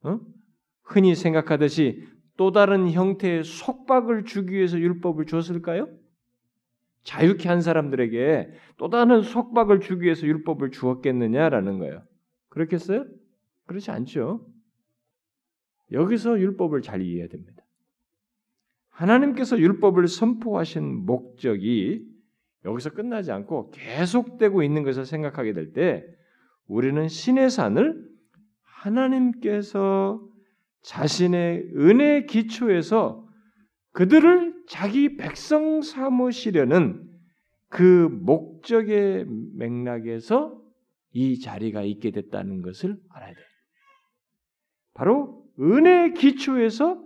어? 흔히 생각하듯이 또 다른 형태의 속박을 주기 위해서 율법을 줬을까요? 자유케 한 사람들에게 또 다른 속박을 주기 위해서 율법을 주었겠느냐라는 거예요. 그렇겠어요? 그렇지 않죠. 여기서 율법을 잘 이해해야 됩니다. 하나님께서 율법을 선포하신 목적이 여기서 끝나지 않고 계속되고 있는 것을 생각하게 될 때 우리는 신의 산을 하나님께서 자신의 은혜 기초에서 그들을 자기 백성 삼으시려는 그 목적의 맥락에서 이 자리가 있게 됐다는 것을 알아야 돼요. 바로 은혜 기초에서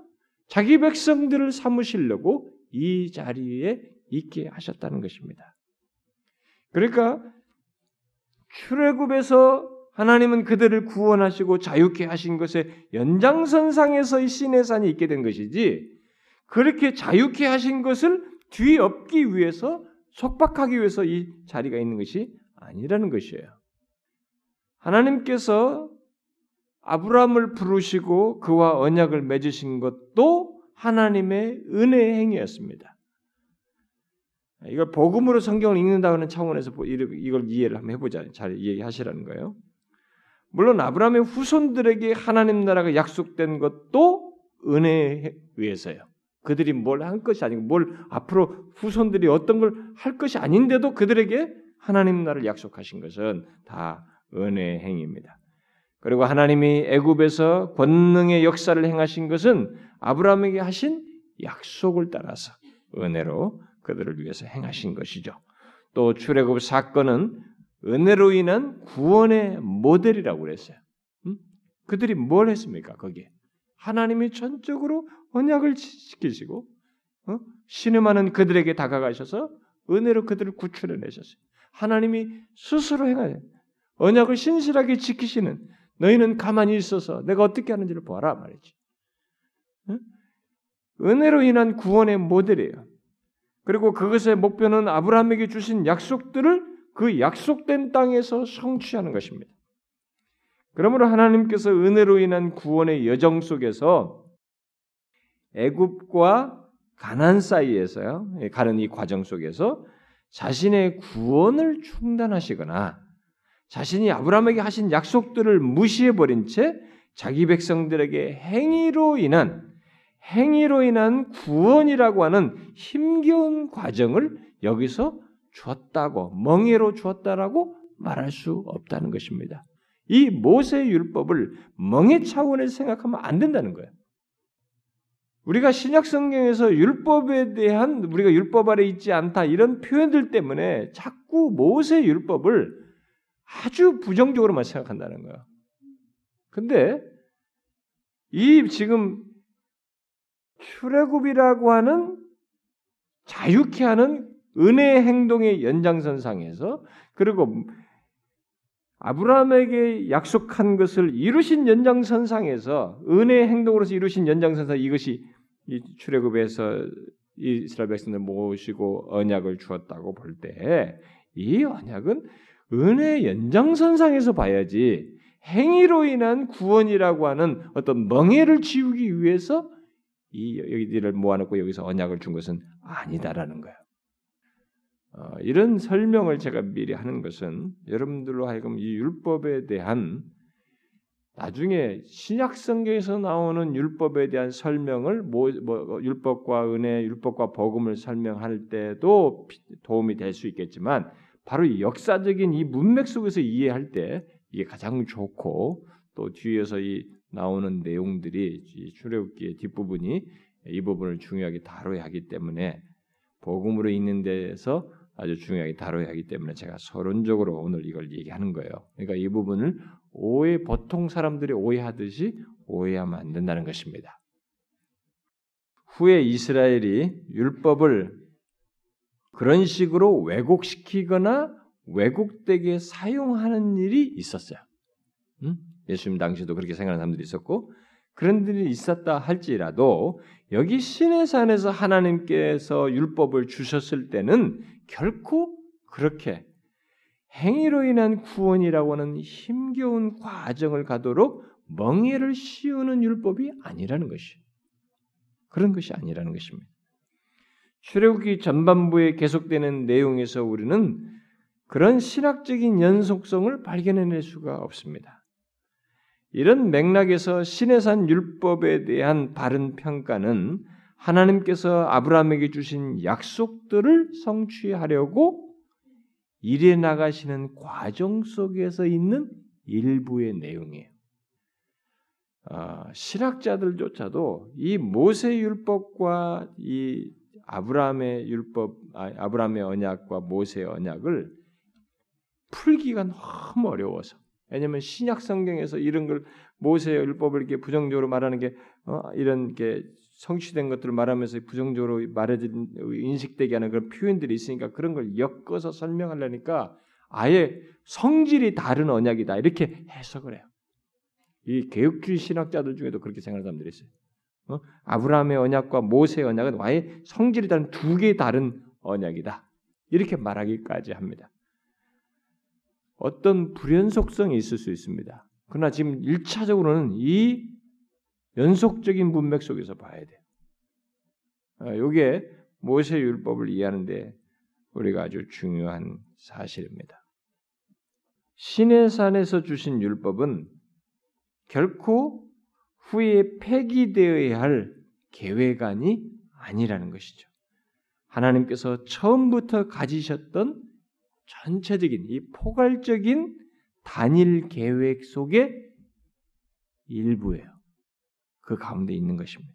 자기 백성들을 삼으시려고 이 자리에 있게 하셨다는 것입니다. 그러니까 출애굽에서 하나님은 그들을 구원하시고 자유케 하신 것의 연장선상에서 이 신의 산이 있게 된 것이지 그렇게 자유케 하신 것을 뒤엎기 위해서 속박하기 위해서 이 자리가 있는 것이 아니라는 것이에요. 하나님께서 아브라함을 부르시고 그와 언약을 맺으신 것도 하나님의 은혜의 행위였습니다. 이걸 복음으로 성경을 읽는다는 차원에서 이걸 이해를 한번 해보자. 잘 이해하시라는 거예요. 물론 아브라함의 후손들에게 하나님 나라가 약속된 것도 은혜에 의해서요. 그들이 뭘 한 것이 아니고 뭘 앞으로 후손들이 어떤 걸 할 것이 아닌데도 그들에게 하나님 나라를 약속하신 것은 다 은혜의 행위입니다. 그리고 하나님이 애굽에서 권능의 역사를 행하신 것은 아브라함에게 하신 약속을 따라서 은혜로 그들을 위해서 행하신 것이죠. 또 출애굽 사건은 은혜로 인한 구원의 모델이라고 그랬어요. 음? 그들이 뭘 했습니까? 거기에 하나님이 전적으로 언약을 지키시고 어? 신음하는 그들에게 다가가셔서 은혜로 그들을 구출해 내셨어요. 하나님이 스스로 행하는 언약을 신실하게 지키시는 너희는 가만히 있어서 내가 어떻게 하는지를 보아라 말이지. 은혜로 인한 구원의 모델이에요. 그리고 그것의 목표는 아브라함에게 주신 약속들을 그 약속된 땅에서 성취하는 것입니다. 그러므로 하나님께서 은혜로 인한 구원의 여정 속에서 애굽과 가난 사이에서요 예, 가는 이 과정 속에서 자신의 구원을 중단하시거나 자신이 아브라함에게 하신 약속들을 무시해 버린 채 자기 백성들에게 행위로 인한 행위로 인한 구원이라고 하는 힘겨운 과정을 여기서 주었다고 멍해로 주었다라고 말할 수 없다는 것입니다. 이 모세 율법을 멍해 차원에서 생각하면 안 된다는 거예요. 우리가 신약 성경에서 율법에 대한 우리가 율법 아래 있지 않다 이런 표현들 때문에 자꾸 모세 율법을 아주 부정적으로만 생각한다는 거예요. 근데 이 지금 출애굽이라고 하는 자유케 하는 은혜의 행동의 연장선상에서 그리고 아브라함에게 약속한 것을 이루신 연장선상에서 은혜의 행동으로서 이루신 연장선상 이것이 이 출애굽에서 이스라엘 백성들 모시고 언약을 주었다고 볼 때 이 언약은 은혜 연장선상에서 봐야지 행위로 인한 구원이라고 하는 어떤 멍해를 지우기 위해서 이 여기들을 모아놓고 여기서 언약을 준 것은 아니다라는 거예요. 어, 이런 설명을 제가 미리 하는 것은 여러분들로 하여금 이 율법에 대한 나중에 신약 성경에서 나오는 율법에 대한 설명을 뭐, 뭐, 율법과 은혜, 율법과 복음을 설명할 때도 도움이 될 수 있겠지만 바로 이 역사적인 이 문맥 속에서 이해할 때 이게 가장 좋고 또 뒤에서 이 나오는 내용들이 출애굽기의 뒷부분이 이 부분을 중요하게 다뤄야 하기 때문에 복음으로 있는 데에서 아주 중요하게 다뤄야 하기 때문에 제가 서론적으로 오늘 이걸 얘기하는 거예요. 그러니까 이 부분을 오해 보통 사람들이 오해하듯이 오해하면 안 된다는 것입니다. 후에 이스라엘이 율법을 그런 식으로 왜곡시키거나 왜곡되게 사용하는 일이 있었어요. 음? 예수님 당시도 그렇게 생각하는 사람들이 있었고 그런 일이 있었다 할지라도 여기 신의 산에서 하나님께서 율법을 주셨을 때는 결코 그렇게 행위로 인한 구원이라고 하는 힘겨운 과정을 가도록 멍해를 씌우는 율법이 아니라는 것이 그런 것이 아니라는 것입니다. 출애굽기 전반부에 계속되는 내용에서 우리는 그런 신학적인 연속성을 발견해낼 수가 없습니다. 이런 맥락에서 신해산 율법에 대한 바른 평가는 하나님께서 아브라함에게 주신 약속들을 성취하려고 일해 나가시는 과정 속에서 있는 일부의 내용이에요. 어, 신학자들조차도 이 모세 율법과 이 아브라함의 율법, 아, 아브라함의 언약과 모세의 언약을 풀기가 너무 어려워서 왜냐하면 신약 성경에서 이런 걸 모세의 율법을 이렇게 부정적으로 말하는 게 어, 이런 게 성취된 것들을 말하면서 부정적으로 말해진 인식되게 하는 그런 표현들이 있으니까 그런 걸 엮어서 설명하려니까 아예 성질이 다른 언약이다 이렇게 해석을 해요. 이 개혁주의 신학자들 중에도 그렇게 생각하는 사람들이 있어요. 어? 아브라함의 언약과 모세의 언약은 아예 성질이 다른 두 개의 다른 언약이다. 이렇게 말하기까지 합니다. 어떤 불연속성이 있을 수 있습니다. 그러나 지금 1차적으로는 이 연속적인 문맥 속에서 봐야 돼요. 이게 아, 모세 율법을 이해하는데 우리가 아주 중요한 사실입니다. 신의 산에서 주신 율법은 결코 후에 폐기되어야 할 계획안이 아니라는 것이죠. 하나님께서 처음부터 가지셨던 전체적인 이 포괄적인 단일 계획 속의 일부예요. 그 가운데 있는 것입니다.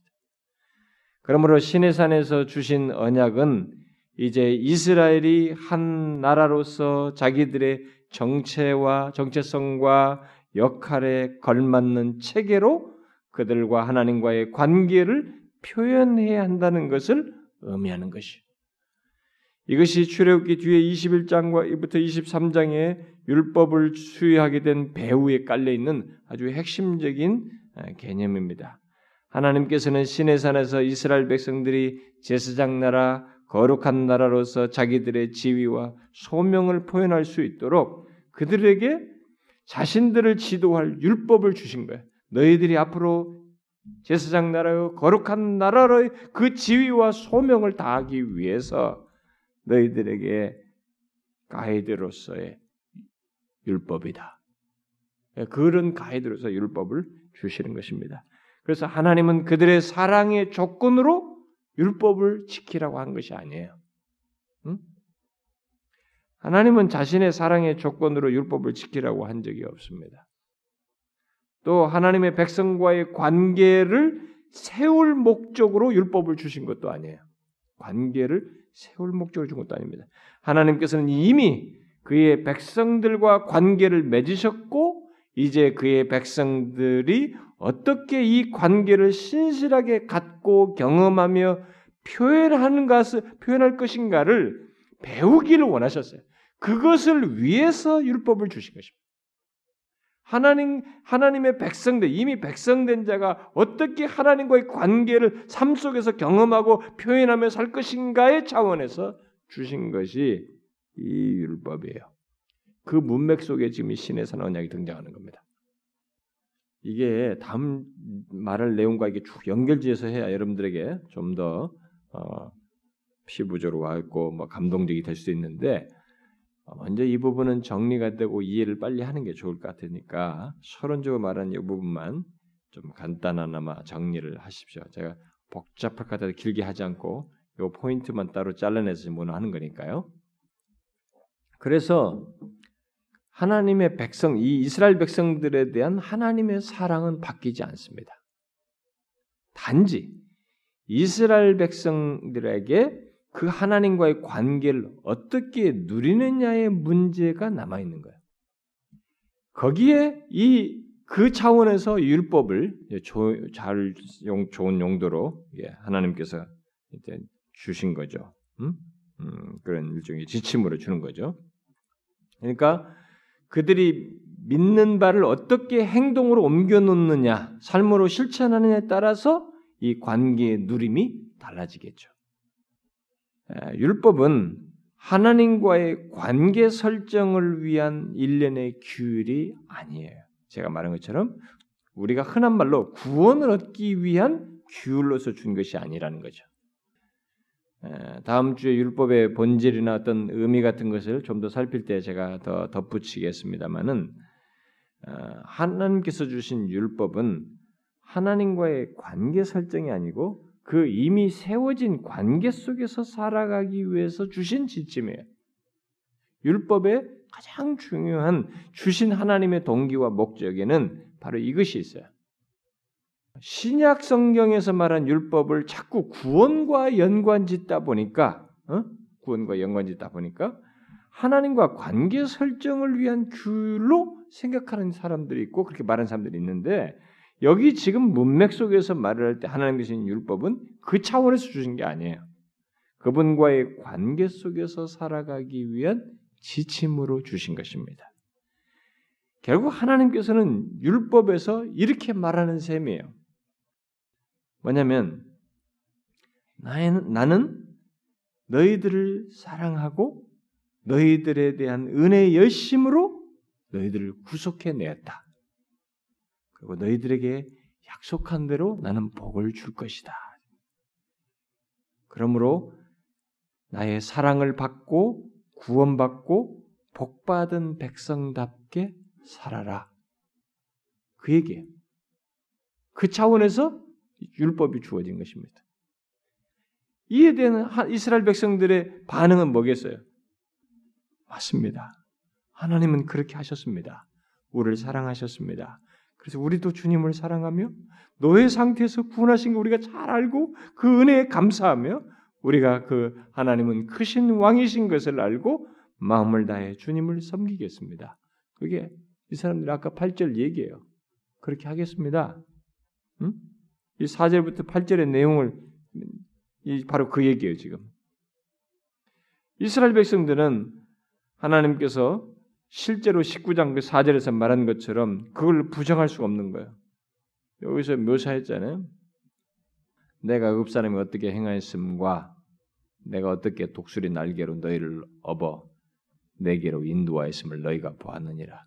그러므로 시내산에서 주신 언약은 이제 이스라엘이 한 나라로서 자기들의 정체와 정체성과 역할에 걸맞는 체계로 그들과 하나님과의 관계를 표현해야 한다는 것을 의미하는 것이. 이것이 출애굽기 뒤에 21장과부터 23장에 율법을 수여하게 된 배후에 깔려 있는 아주 핵심적인 개념입니다. 하나님께서는 신의 산에서 이스라엘 백성들이 제사장 나라, 거룩한 나라로서 자기들의 지위와 소명을 표현할 수 있도록 그들에게 자신들을 지도할 율법을 주신 거예요. 너희들이 앞으로 제사장 나라요 거룩한 나라로의 그 지위와 소명을 다하기 위해서 너희들에게 가이드로서의 율법이다. 그런 가이드로서 율법을 주시는 것입니다. 그래서 하나님은 그들의 사랑의 조건으로 율법을 지키라고 한 것이 아니에요. 응? 하나님은 자신의 사랑의 조건으로 율법을 지키라고 한 적이 없습니다. 또 하나님의 백성과의 관계를 세울 목적으로 율법을 주신 것도 아니에요. 관계를 세울 목적으로 준 것도 아닙니다. 하나님께서는 이미 그의 백성들과 관계를 맺으셨고 이제 그의 백성들이 어떻게 이 관계를 신실하게 갖고 경험하며 표현하는 것을 표현할 것인가를 배우기를 원하셨어요. 그것을 위해서 율법을 주신 것입니다. 하나님 하나님의 백성들 이미 백성된 자가 어떻게 하나님과의 관계를 삶 속에서 경험하고 표현하며 살 것인가의 차원에서 주신 것이 이 율법이에요. 그 문맥 속에 지금 이 신의 산 언약이 등장하는 겁니다. 이게 다음 말할 내용과 이게 쭉 연결지어서 해야 여러분들에게 좀더 어, 피부적으로 와있고 뭐 감동적이 될 수 있는데 먼저 이 부분은 정리가 되고 이해를 빨리 하는 게 좋을 것 같으니까 서론적으로 말하는 이 부분만 좀 간단하나마 정리를 하십시오. 제가 복잡할 것 같아서 길게 하지 않고 이 포인트만 따로 잘라내서 뭐하는 거니까요. 그래서 하나님의 백성, 이 이스라엘 백성들에 대한 하나님의 사랑은 바뀌지 않습니다. 단지 이스라엘 백성들에게 그 하나님과의 관계를 어떻게 누리느냐의 문제가 남아 있는 거예요. 거기에 이 그 차원에서 율법을 잘 용, 좋은 용도로 하나님께서 이제 주신 거죠. 음? 음, 그런 일종의 지침으로 주는 거죠. 그러니까 그들이 믿는 바를 어떻게 행동으로 옮겨 놓느냐, 삶으로 실천하느냐에 따라서 이 관계의 누림이 달라지겠죠. 율법은 하나님과의 관계 설정을 위한 일련의 규율이 아니에요. 제가 말한 것처럼 우리가 흔한 말로 구원을 얻기 위한 규율로서 준 것이 아니라는 거죠. 다음 주에 율법의 본질이나 어떤 의미 같은 것을 좀 더 살필 때 제가 더 덧붙이겠습니다만은 어, 하나님께서 주신 율법은 하나님과의 관계 설정이 아니고 그 이미 세워진 관계 속에서 살아가기 위해서 주신 지침이에요. 율법의 가장 중요한 주신 하나님의 동기와 목적에는 바로 이것이 있어요. 신약 성경에서 말한 율법을 자꾸 구원과 연관짓다 보니까 어? 구원과 연관짓다 보니까 하나님과 관계 설정을 위한 규로 생각하는 사람들이 있고 그렇게 말하는 사람들이 있는데 여기 지금 문맥 속에서 말을 할 때 하나님 계신 율법은 그 차원에서 주신 게 아니에요. 그분과의 관계 속에서 살아가기 위한 지침으로 주신 것입니다. 결국 하나님께서는 율법에서 이렇게 말하는 셈이에요. 뭐냐면 나는 너희들을 사랑하고 너희들에 대한 은혜의 열심으로 너희들을 구속해 내었다. 그리고 너희들에게 약속한 대로 나는 복을 줄 것이다. 그러므로 나의 사랑을 받고 구원받고 복받은 백성답게 살아라. 그 얘기예요. 그 차원에서 율법이 주어진 것입니다. 이에 대한 이스라엘 백성들의 반응은 뭐겠어요? 맞습니다. 하나님은 그렇게 하셨습니다. 우리를 사랑하셨습니다. 그래서 우리도 주님을 사랑하며 노예 상태에서 구원하신 거 우리가 잘 알고 그 은혜에 감사하며 우리가 그 하나님은 크신 왕이신 것을 알고 마음을 다해 주님을 섬기겠습니다. 그게 이 사람들이 아까 8절 얘기예요. 그렇게 하겠습니다. 응? 이 4절부터 8절의 내용을 이 바로 그 얘기예요, 지금. 이스라엘 백성들은 하나님께서 실제로 19장 그 4절에서 말한 것처럼 그걸 부정할 수가 없는 거예요. 여기서 묘사했잖아요. 내가 읍 사람이 어떻게 행하였음과 내가 어떻게 독수리 날개로 너희를 업어 내게로 인도하였음을 너희가 보았느니라.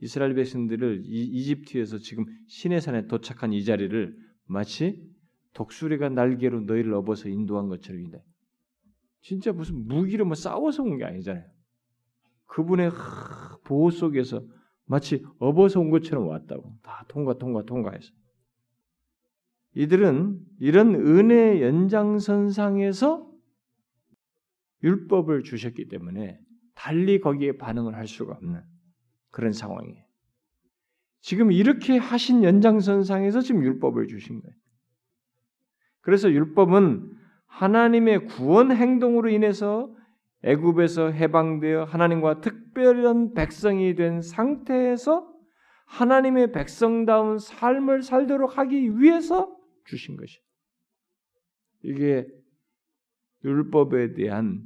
이스라엘 백성들을 이집트에서 지금 시내산에 도착한 이 자리를 마치 독수리가 날개로 너희를 업어서 인도한 것처럼 인데 진짜 무슨 무기로 뭐 싸워서 온 게 아니잖아요. 그분의 보호 속에서 마치 업어서 온 것처럼 왔다고. 다 통과, 통과, 통과해서. 이들은 이런 은혜 연장선상에서 율법을 주셨기 때문에 달리 거기에 반응을 할 수가 없는 그런 상황이에요. 지금 이렇게 하신 연장선상에서 지금 율법을 주신 거예요. 그래서 율법은 하나님의 구원 행동으로 인해서 애굽에서 해방되어 하나님과 특별한 백성이 된 상태에서 하나님의 백성다운 삶을 살도록 하기 위해서 주신 것이. 이게 율법에 대한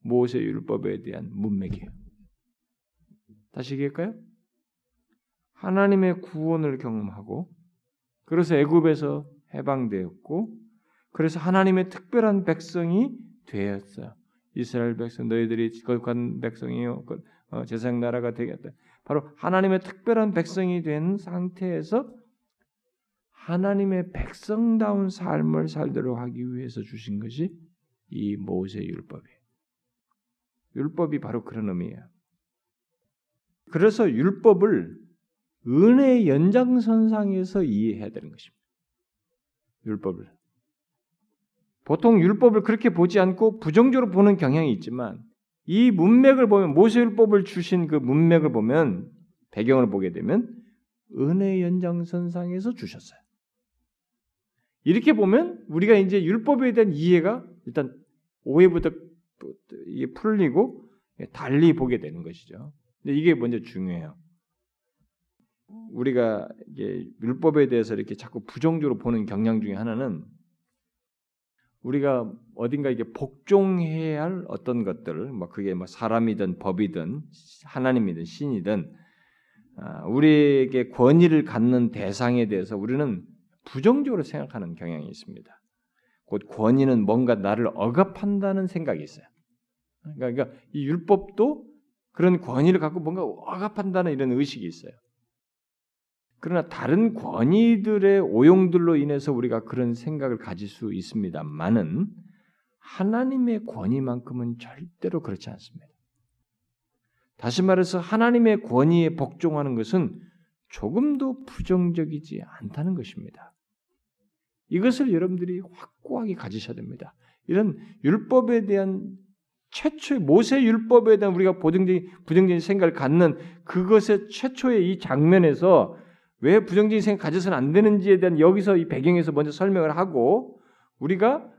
모세 율법에 대한 문맥이에요. 다시 얘기할까요? 하나님의 구원을 경험하고 그래서 애굽에서 해방되었고 그래서 하나님의 특별한 백성이 되었어요. 이스라엘 백성 너희들이 거룩한 백성이요 어, 제상 나라가 되겠다. 바로 하나님의 특별한 백성이 된 상태에서 하나님의 백성다운 삶을 살도록 하기 위해서 주신 것이 이 모세 율법이에요. 율법이 바로 그런 의미예요. 그래서 율법을 은혜의 연장선상에서 이해해야 되는 것입니다. 율법을. 보통 율법을 그렇게 보지 않고 부정적으로 보는 경향이 있지만 이 문맥을 보면 모세율법을 주신 그 문맥을 보면 배경을 보게 되면 은혜 연장선상에서 주셨어요. 이렇게 보면 우리가 이제 율법에 대한 이해가 일단 오해부터 풀리고 달리 보게 되는 것이죠. 근데 이게 먼저 중요해요. 우리가 율법에 대해서 이렇게 자꾸 부정적으로 보는 경향 중에 하나는 우리가 어딘가 이게 복종해야 할 어떤 것들, 뭐 그게 뭐 사람이든 법이든 하나님이든 신이든 아, 우리에게 권위를 갖는 대상에 대해서 우리는 부정적으로 생각하는 경향이 있습니다. 곧 권위는 뭔가 나를 억압한다는 생각이 있어요. 그러니까, 그러니까 이 율법도 그런 권위를 갖고 뭔가 억압한다는 이런 의식이 있어요. 그러나 다른 권위들의 오용들로 인해서 우리가 그런 생각을 가질 수 있습니다만은 하나님의 권위만큼은 절대로 그렇지 않습니다. 다시 말해서 하나님의 권위에 복종하는 것은 조금도 부정적이지 않다는 것입니다. 이것을 여러분들이 확고하게 가지셔야 됩니다. 이런 율법에 대한 최초의 모세 율법에 대한 우리가 부정적인, 부정적인 생각을 갖는 그것의 최초의 이 장면에서 왜 부정적인 생각 가져서는 안 되는지에 대한 여기서 이 배경에서 먼저 설명을 하고 우리가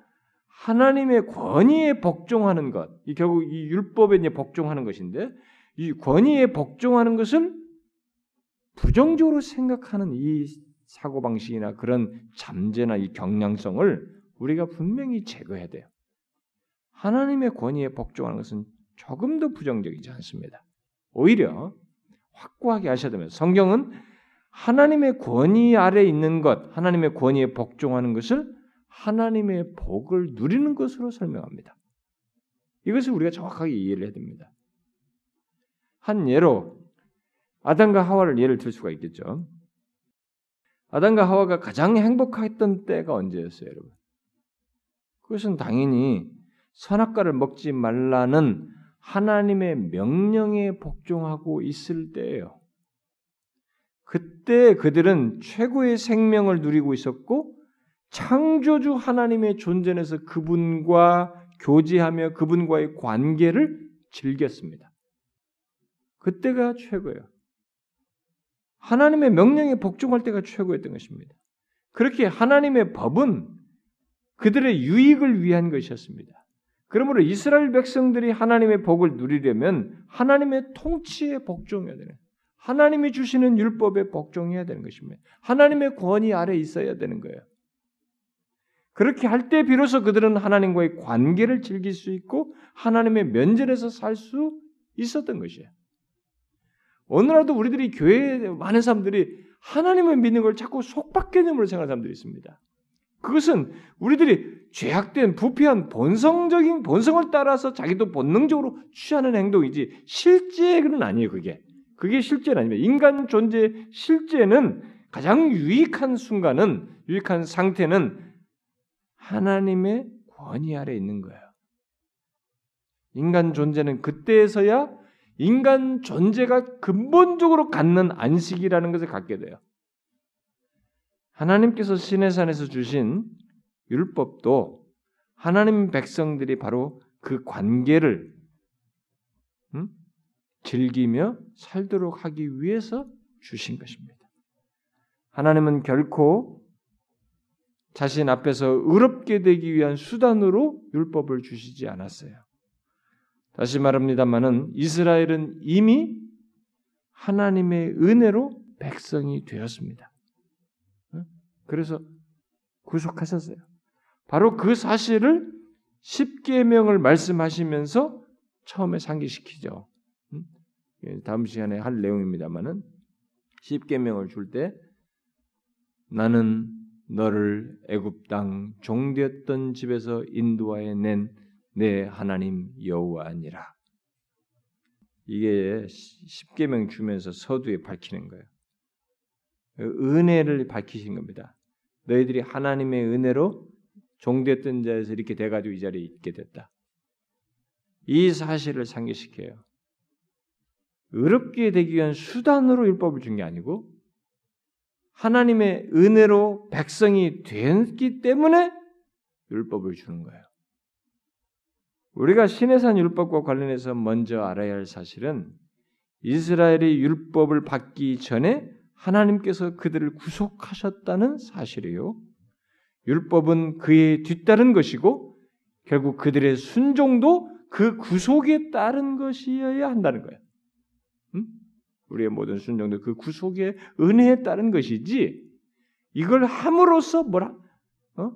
하나님의 권위에 복종하는 것, 이 결국 이 율법에 이제 복종하는 것인데 이 권위에 복종하는 것을 부정적으로 생각하는 이 사고 방식이나 그런 잠재나 이 경향성을 우리가 분명히 제거해야 돼요. 하나님의 권위에 복종하는 것은 조금도 부정적이지 않습니다. 오히려 확고하게 하셔야 됩니다. 성경은 하나님의 권위 아래 있는 것, 하나님의 권위에 복종하는 것을 하나님의 복을 누리는 것으로 설명합니다. 이것을 우리가 정확하게 이해를 해야 됩니다. 한 예로 아담과 하와를 예를 들 수가 있겠죠. 아담과 하와가 가장 행복했던 때가 언제였어요, 여러분? 그것은 당연히 선악과를 먹지 말라는 하나님의 명령에 복종하고 있을 때예요. 그때 그들은 최고의 생명을 누리고 있었고 창조주 하나님의 존재에서 그분과 교제하며 그분과의 관계를 즐겼습니다. 그때가 최고예요. 하나님의 명령에 복종할 때가 최고였던 것입니다. 그렇게 하나님의 법은 그들의 유익을 위한 것이었습니다. 그러므로 이스라엘 백성들이 하나님의 복을 누리려면 하나님의 통치에 복종해야 되는 하나님이 주시는 율법에 복종해야 되는 것입니다. 하나님의 권위 아래 있어야 되는 거예요. 그렇게 할 때 비로소 그들은 하나님과의 관계를 즐길 수 있고 하나님의 면전에서 살 수 있었던 것이에요. 오늘날도 우리들이 교회에 많은 사람들이 하나님을 믿는 걸 자꾸 속박 개념으로 생각하는 사람들이 있습니다. 그것은 우리들이 죄악된 부패한 본성적인 본성을 따라서 자기도 본능적으로 취하는 행동이지 실제는 아니에요. 그게 그게 실제는 아닙니다. 인간 존재 실제는 가장 유익한 순간은 유익한 상태는 하나님의 권위 아래 있는 거예요. 인간 존재는 그때에서야 인간 존재가 근본적으로 갖는 안식이라는 것을 갖게 돼요. 하나님께서 신의 산에서 주신 율법도 하나님 백성들이 바로 그 관계를 음? 즐기며 살도록 하기 위해서 주신 것입니다. 하나님은 결코 자신 앞에서 의롭게 되기 위한 수단으로 율법을 주시지 않았어요. 다시 말합니다만은 이스라엘은 이미 하나님의 은혜로 백성이 되었습니다. 그래서 구속하셨어요. 바로 그 사실을 십계명을 말씀하시면서 처음에 상기시키죠. 예, 다음 시간에 할 내용입니다만은 십계명을 줄 때 나는 너를 애굽 땅 종되었던 집에서 인도하여 낸 내 하나님 여호와니라. 이게 십계명 주면서 서두에 밝히는 거예요. 은혜를 밝히신 겁니다. 너희들이 하나님의 은혜로 종됐던 자에서 이렇게 돼가지고 이 자리에 있게 됐다. 이 사실을 상기시켜요. 의롭게 되기 위한 수단으로 율법을 준 게 아니고 하나님의 은혜로 백성이 됐기 때문에 율법을 주는 거예요. 우리가 신해산 율법과 관련해서 먼저 알아야 할 사실은 이스라엘이 율법을 받기 전에 하나님께서 그들을 구속하셨다는 사실이요. 율법은 그에 뒤따른 것이고 결국 그들의 순종도 그 구속에 따른 것이어야 한다는 거예요. 음? 우리의 모든 순종도 그 구속의 은혜에 따른 것이지 이걸 함으로써 뭐라 어?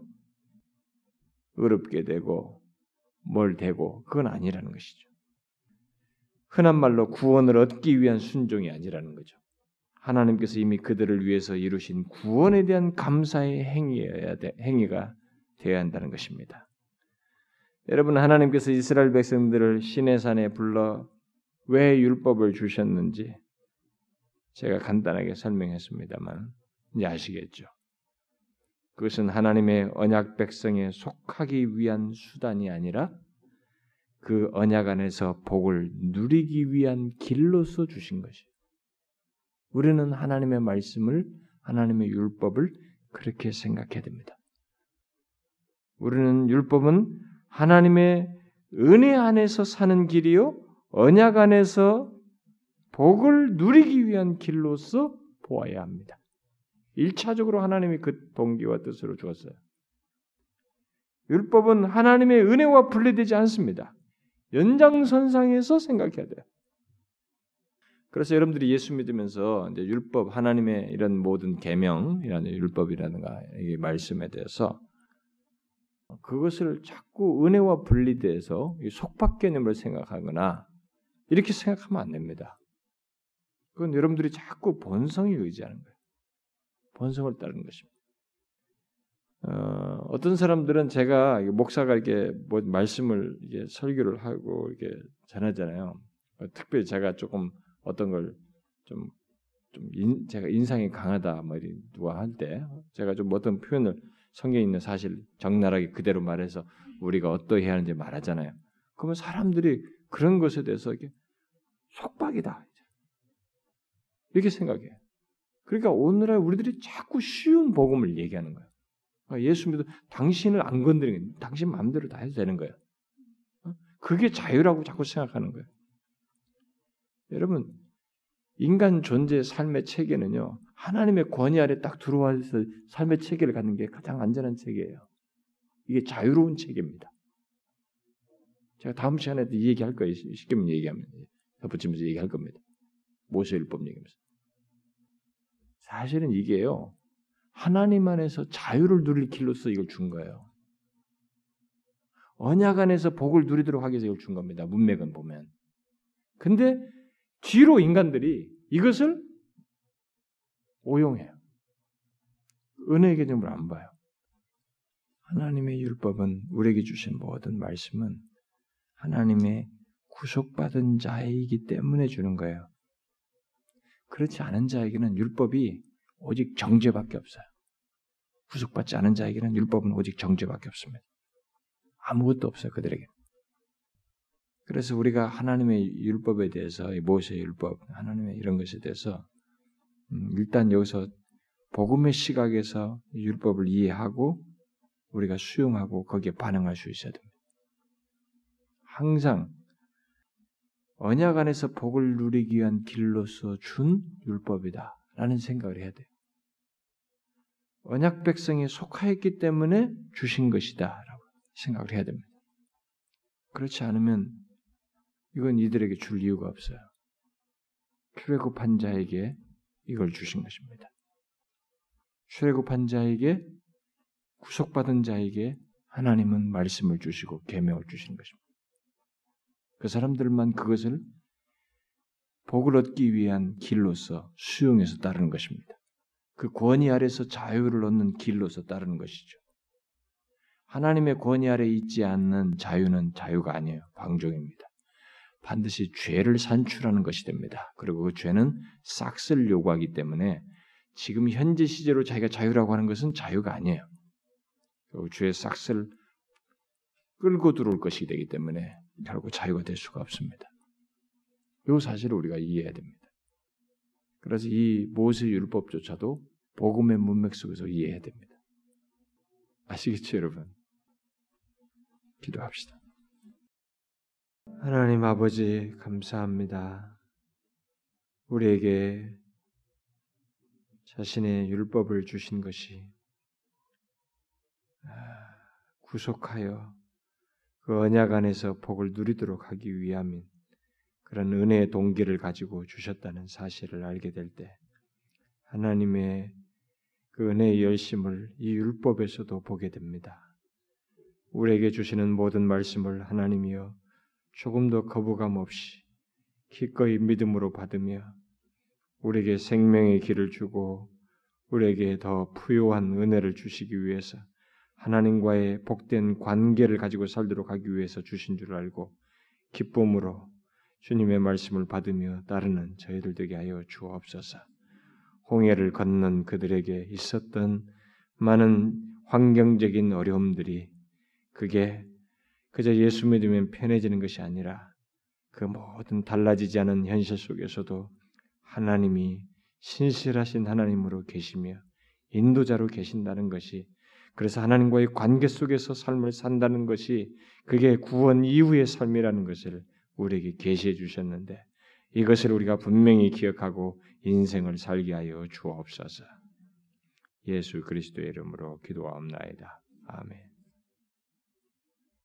어렵게 되고 뭘 되고 그건 아니라는 것이죠. 흔한 말로 구원을 얻기 위한 순종이 아니라는 거죠. 하나님께서 이미 그들을 위해서 이루신 구원에 대한 감사의 행위여야 돼, 행위가 되어야 한다는 것입니다. 여러분 하나님께서 이스라엘 백성들을 신의 산에 불러 왜 율법을 주셨는지 제가 간단하게 설명했습니다만 이제 아시겠죠. 그것은 하나님의 언약 백성에 속하기 위한 수단이 아니라 그 언약 안에서 복을 누리기 위한 길로서 주신 것이. 우리는 하나님의 말씀을 하나님의 율법을 그렇게 생각해야 됩니다. 우리는 율법은 하나님의 은혜 안에서 사는 길이요 언약 안에서 복을 누리기 위한 길로서 보아야 합니다. 1차적으로 하나님이 그 동기와 뜻으로 주었어요. 율법은 하나님의 은혜와 분리되지 않습니다. 연장선상에서 생각해야 돼요. 그래서 여러분들이 예수 믿으면서 이제 율법 하나님의 이런 모든 계명, 이런 율법이라든가 이 말씀에 대해서 그것을 자꾸 은혜와 분리돼서 속박 개념을 생각하거나 이렇게 생각하면 안 됩니다. 그건 여러분들이 자꾸 본성에 의지하는 거예요. 본성을 따르는 것입니다. 어, 떤 사람들은 제가 목사가 이렇게 뭐 말씀을 이게 설교를 하고 이렇게 전하잖아요. 특별히 제가 조금 어떤 걸좀좀 제가 인상이 강하다 뭐 누가 할 때 제가 좀 어떤 표현을 성경에 있는 사실 적나라하게 그대로 말해서 우리가 어떠해야 하는지 말하잖아요. 그러면 사람들이 그런 것에 대해서 이게 속박이다 이렇게 생각해요. 그러니까 오늘날 우리들이 자꾸 쉬운 복음을 얘기하는 거예요. 그러니까 예수 믿어 당신을 안 건드리는 거 당신 마음대로 다 해도 되는 거예요. 어? 그게 자유라고 자꾸 생각하는 거예요. 여러분 인간 존재 삶의 체계는요 하나님의 권위 아래 딱 들어와서 삶의 체계를 갖는 게 가장 안전한 체계예요. 이게 자유로운 체계입니다. 제가 다음 시간에도 이 얘기할 거예요. 쉽게 얘기하면 덧붙이면서 얘기할 겁니다. 모세율법 얘기하면서. 사실은 이게요. 하나님 안에서 자유를 누릴 길로서 이걸 준 거예요. 언약 안에서 복을 누리도록 하기 위해서 이걸 준 겁니다. 문맥은 보면. 근데 뒤로 인간들이 이것을 오용해요. 은혜 개념을 안 봐요. 하나님의 율법은 우리에게 주신 모든 말씀은 하나님의 구속받은 자이기 때문에 주는 거예요. 그렇지 않은 자에게는 율법이 오직 정죄밖에 없어요. 구속받지 않은 자에게는 율법은 오직 정죄밖에 없습니다. 아무것도 없어요 그들에게. 그래서 우리가 하나님의 율법에 대해서 모세의 율법, 하나님의 이런 것에 대해서 음, 일단 여기서 복음의 시각에서 율법을 이해하고 우리가 수용하고 거기에 반응할 수 있어야 됩니다. 항상 언약 안에서 복을 누리기 위한 길로서 준 율법이다라는 생각을 해야 돼요. 언약 백성에 속하였기 때문에 주신 것이다라고 생각을 해야 됩니다. 그렇지 않으면 이건 이들에게 줄 이유가 없어요. 출애굽한 자에게 이걸 주신 것입니다. 출애굽한 자에게 구속받은 자에게 하나님은 말씀을 주시고 계명을 주시는 것입니다. 그 사람들만 그것을 복을 얻기 위한 길로서 수용해서 따르는 것입니다. 그 권위 아래서 자유를 얻는 길로서 따르는 것이죠. 하나님의 권위 아래 있지 않는 자유는 자유가 아니에요. 방종입니다. 반드시 죄를 산출하는 것이 됩니다. 그리고 그 죄는 싹쓸 요구하기 때문에 지금 현재 시제로 자기가 자유라고 하는 것은 자유가 아니에요. 죄의 싹쓸 끌고 들어올 것이 되기 때문에 결국 자유가 될 수가 없습니다. 이 사실을 우리가 이해해야 됩니다. 그래서 이 모세 율법조차도 복음의 문맥 속에서 이해해야 됩니다. 아시겠죠, 여러분? 기도합시다. 하나님 아버지, 감사합니다. 우리에게 자신의 율법을 주신 것이 구속하여 그 언약 안에서 복을 누리도록 하기 위함인 그런 은혜의 동기를 가지고 주셨다는 사실을 알게 될 때 하나님의 그 은혜의 열심을 이 율법에서도 보게 됩니다. 우리에게 주시는 모든 말씀을 하나님이여 조금도 거부감 없이 기꺼이 믿음으로 받으며 우리에게 생명의 길을 주고 우리에게 더 부요한 은혜를 주시기 위해서 하나님과의 복된 관계를 가지고 살도록 하기 위해서 주신 줄 알고 기쁨으로 주님의 말씀을 받으며 따르는 저희들 되게 하여 주옵소서. 홍해를 건넌 그들에게 있었던 많은 환경적인 어려움들이 그게 그저 예수 믿으면 편해지는 것이 아니라 그 모든 달라지지 않은 현실 속에서도 하나님이 신실하신 하나님으로 계시며 인도자로 계신다는 것이 그래서 하나님과의 관계 속에서 삶을 산다는 것이 그게 구원 이후의 삶이라는 것을 우리에게 계시해 주셨는데 이것을 우리가 분명히 기억하고 인생을 살게 하여 주옵소서. 예수 그리스도의 이름으로 기도하옵나이다.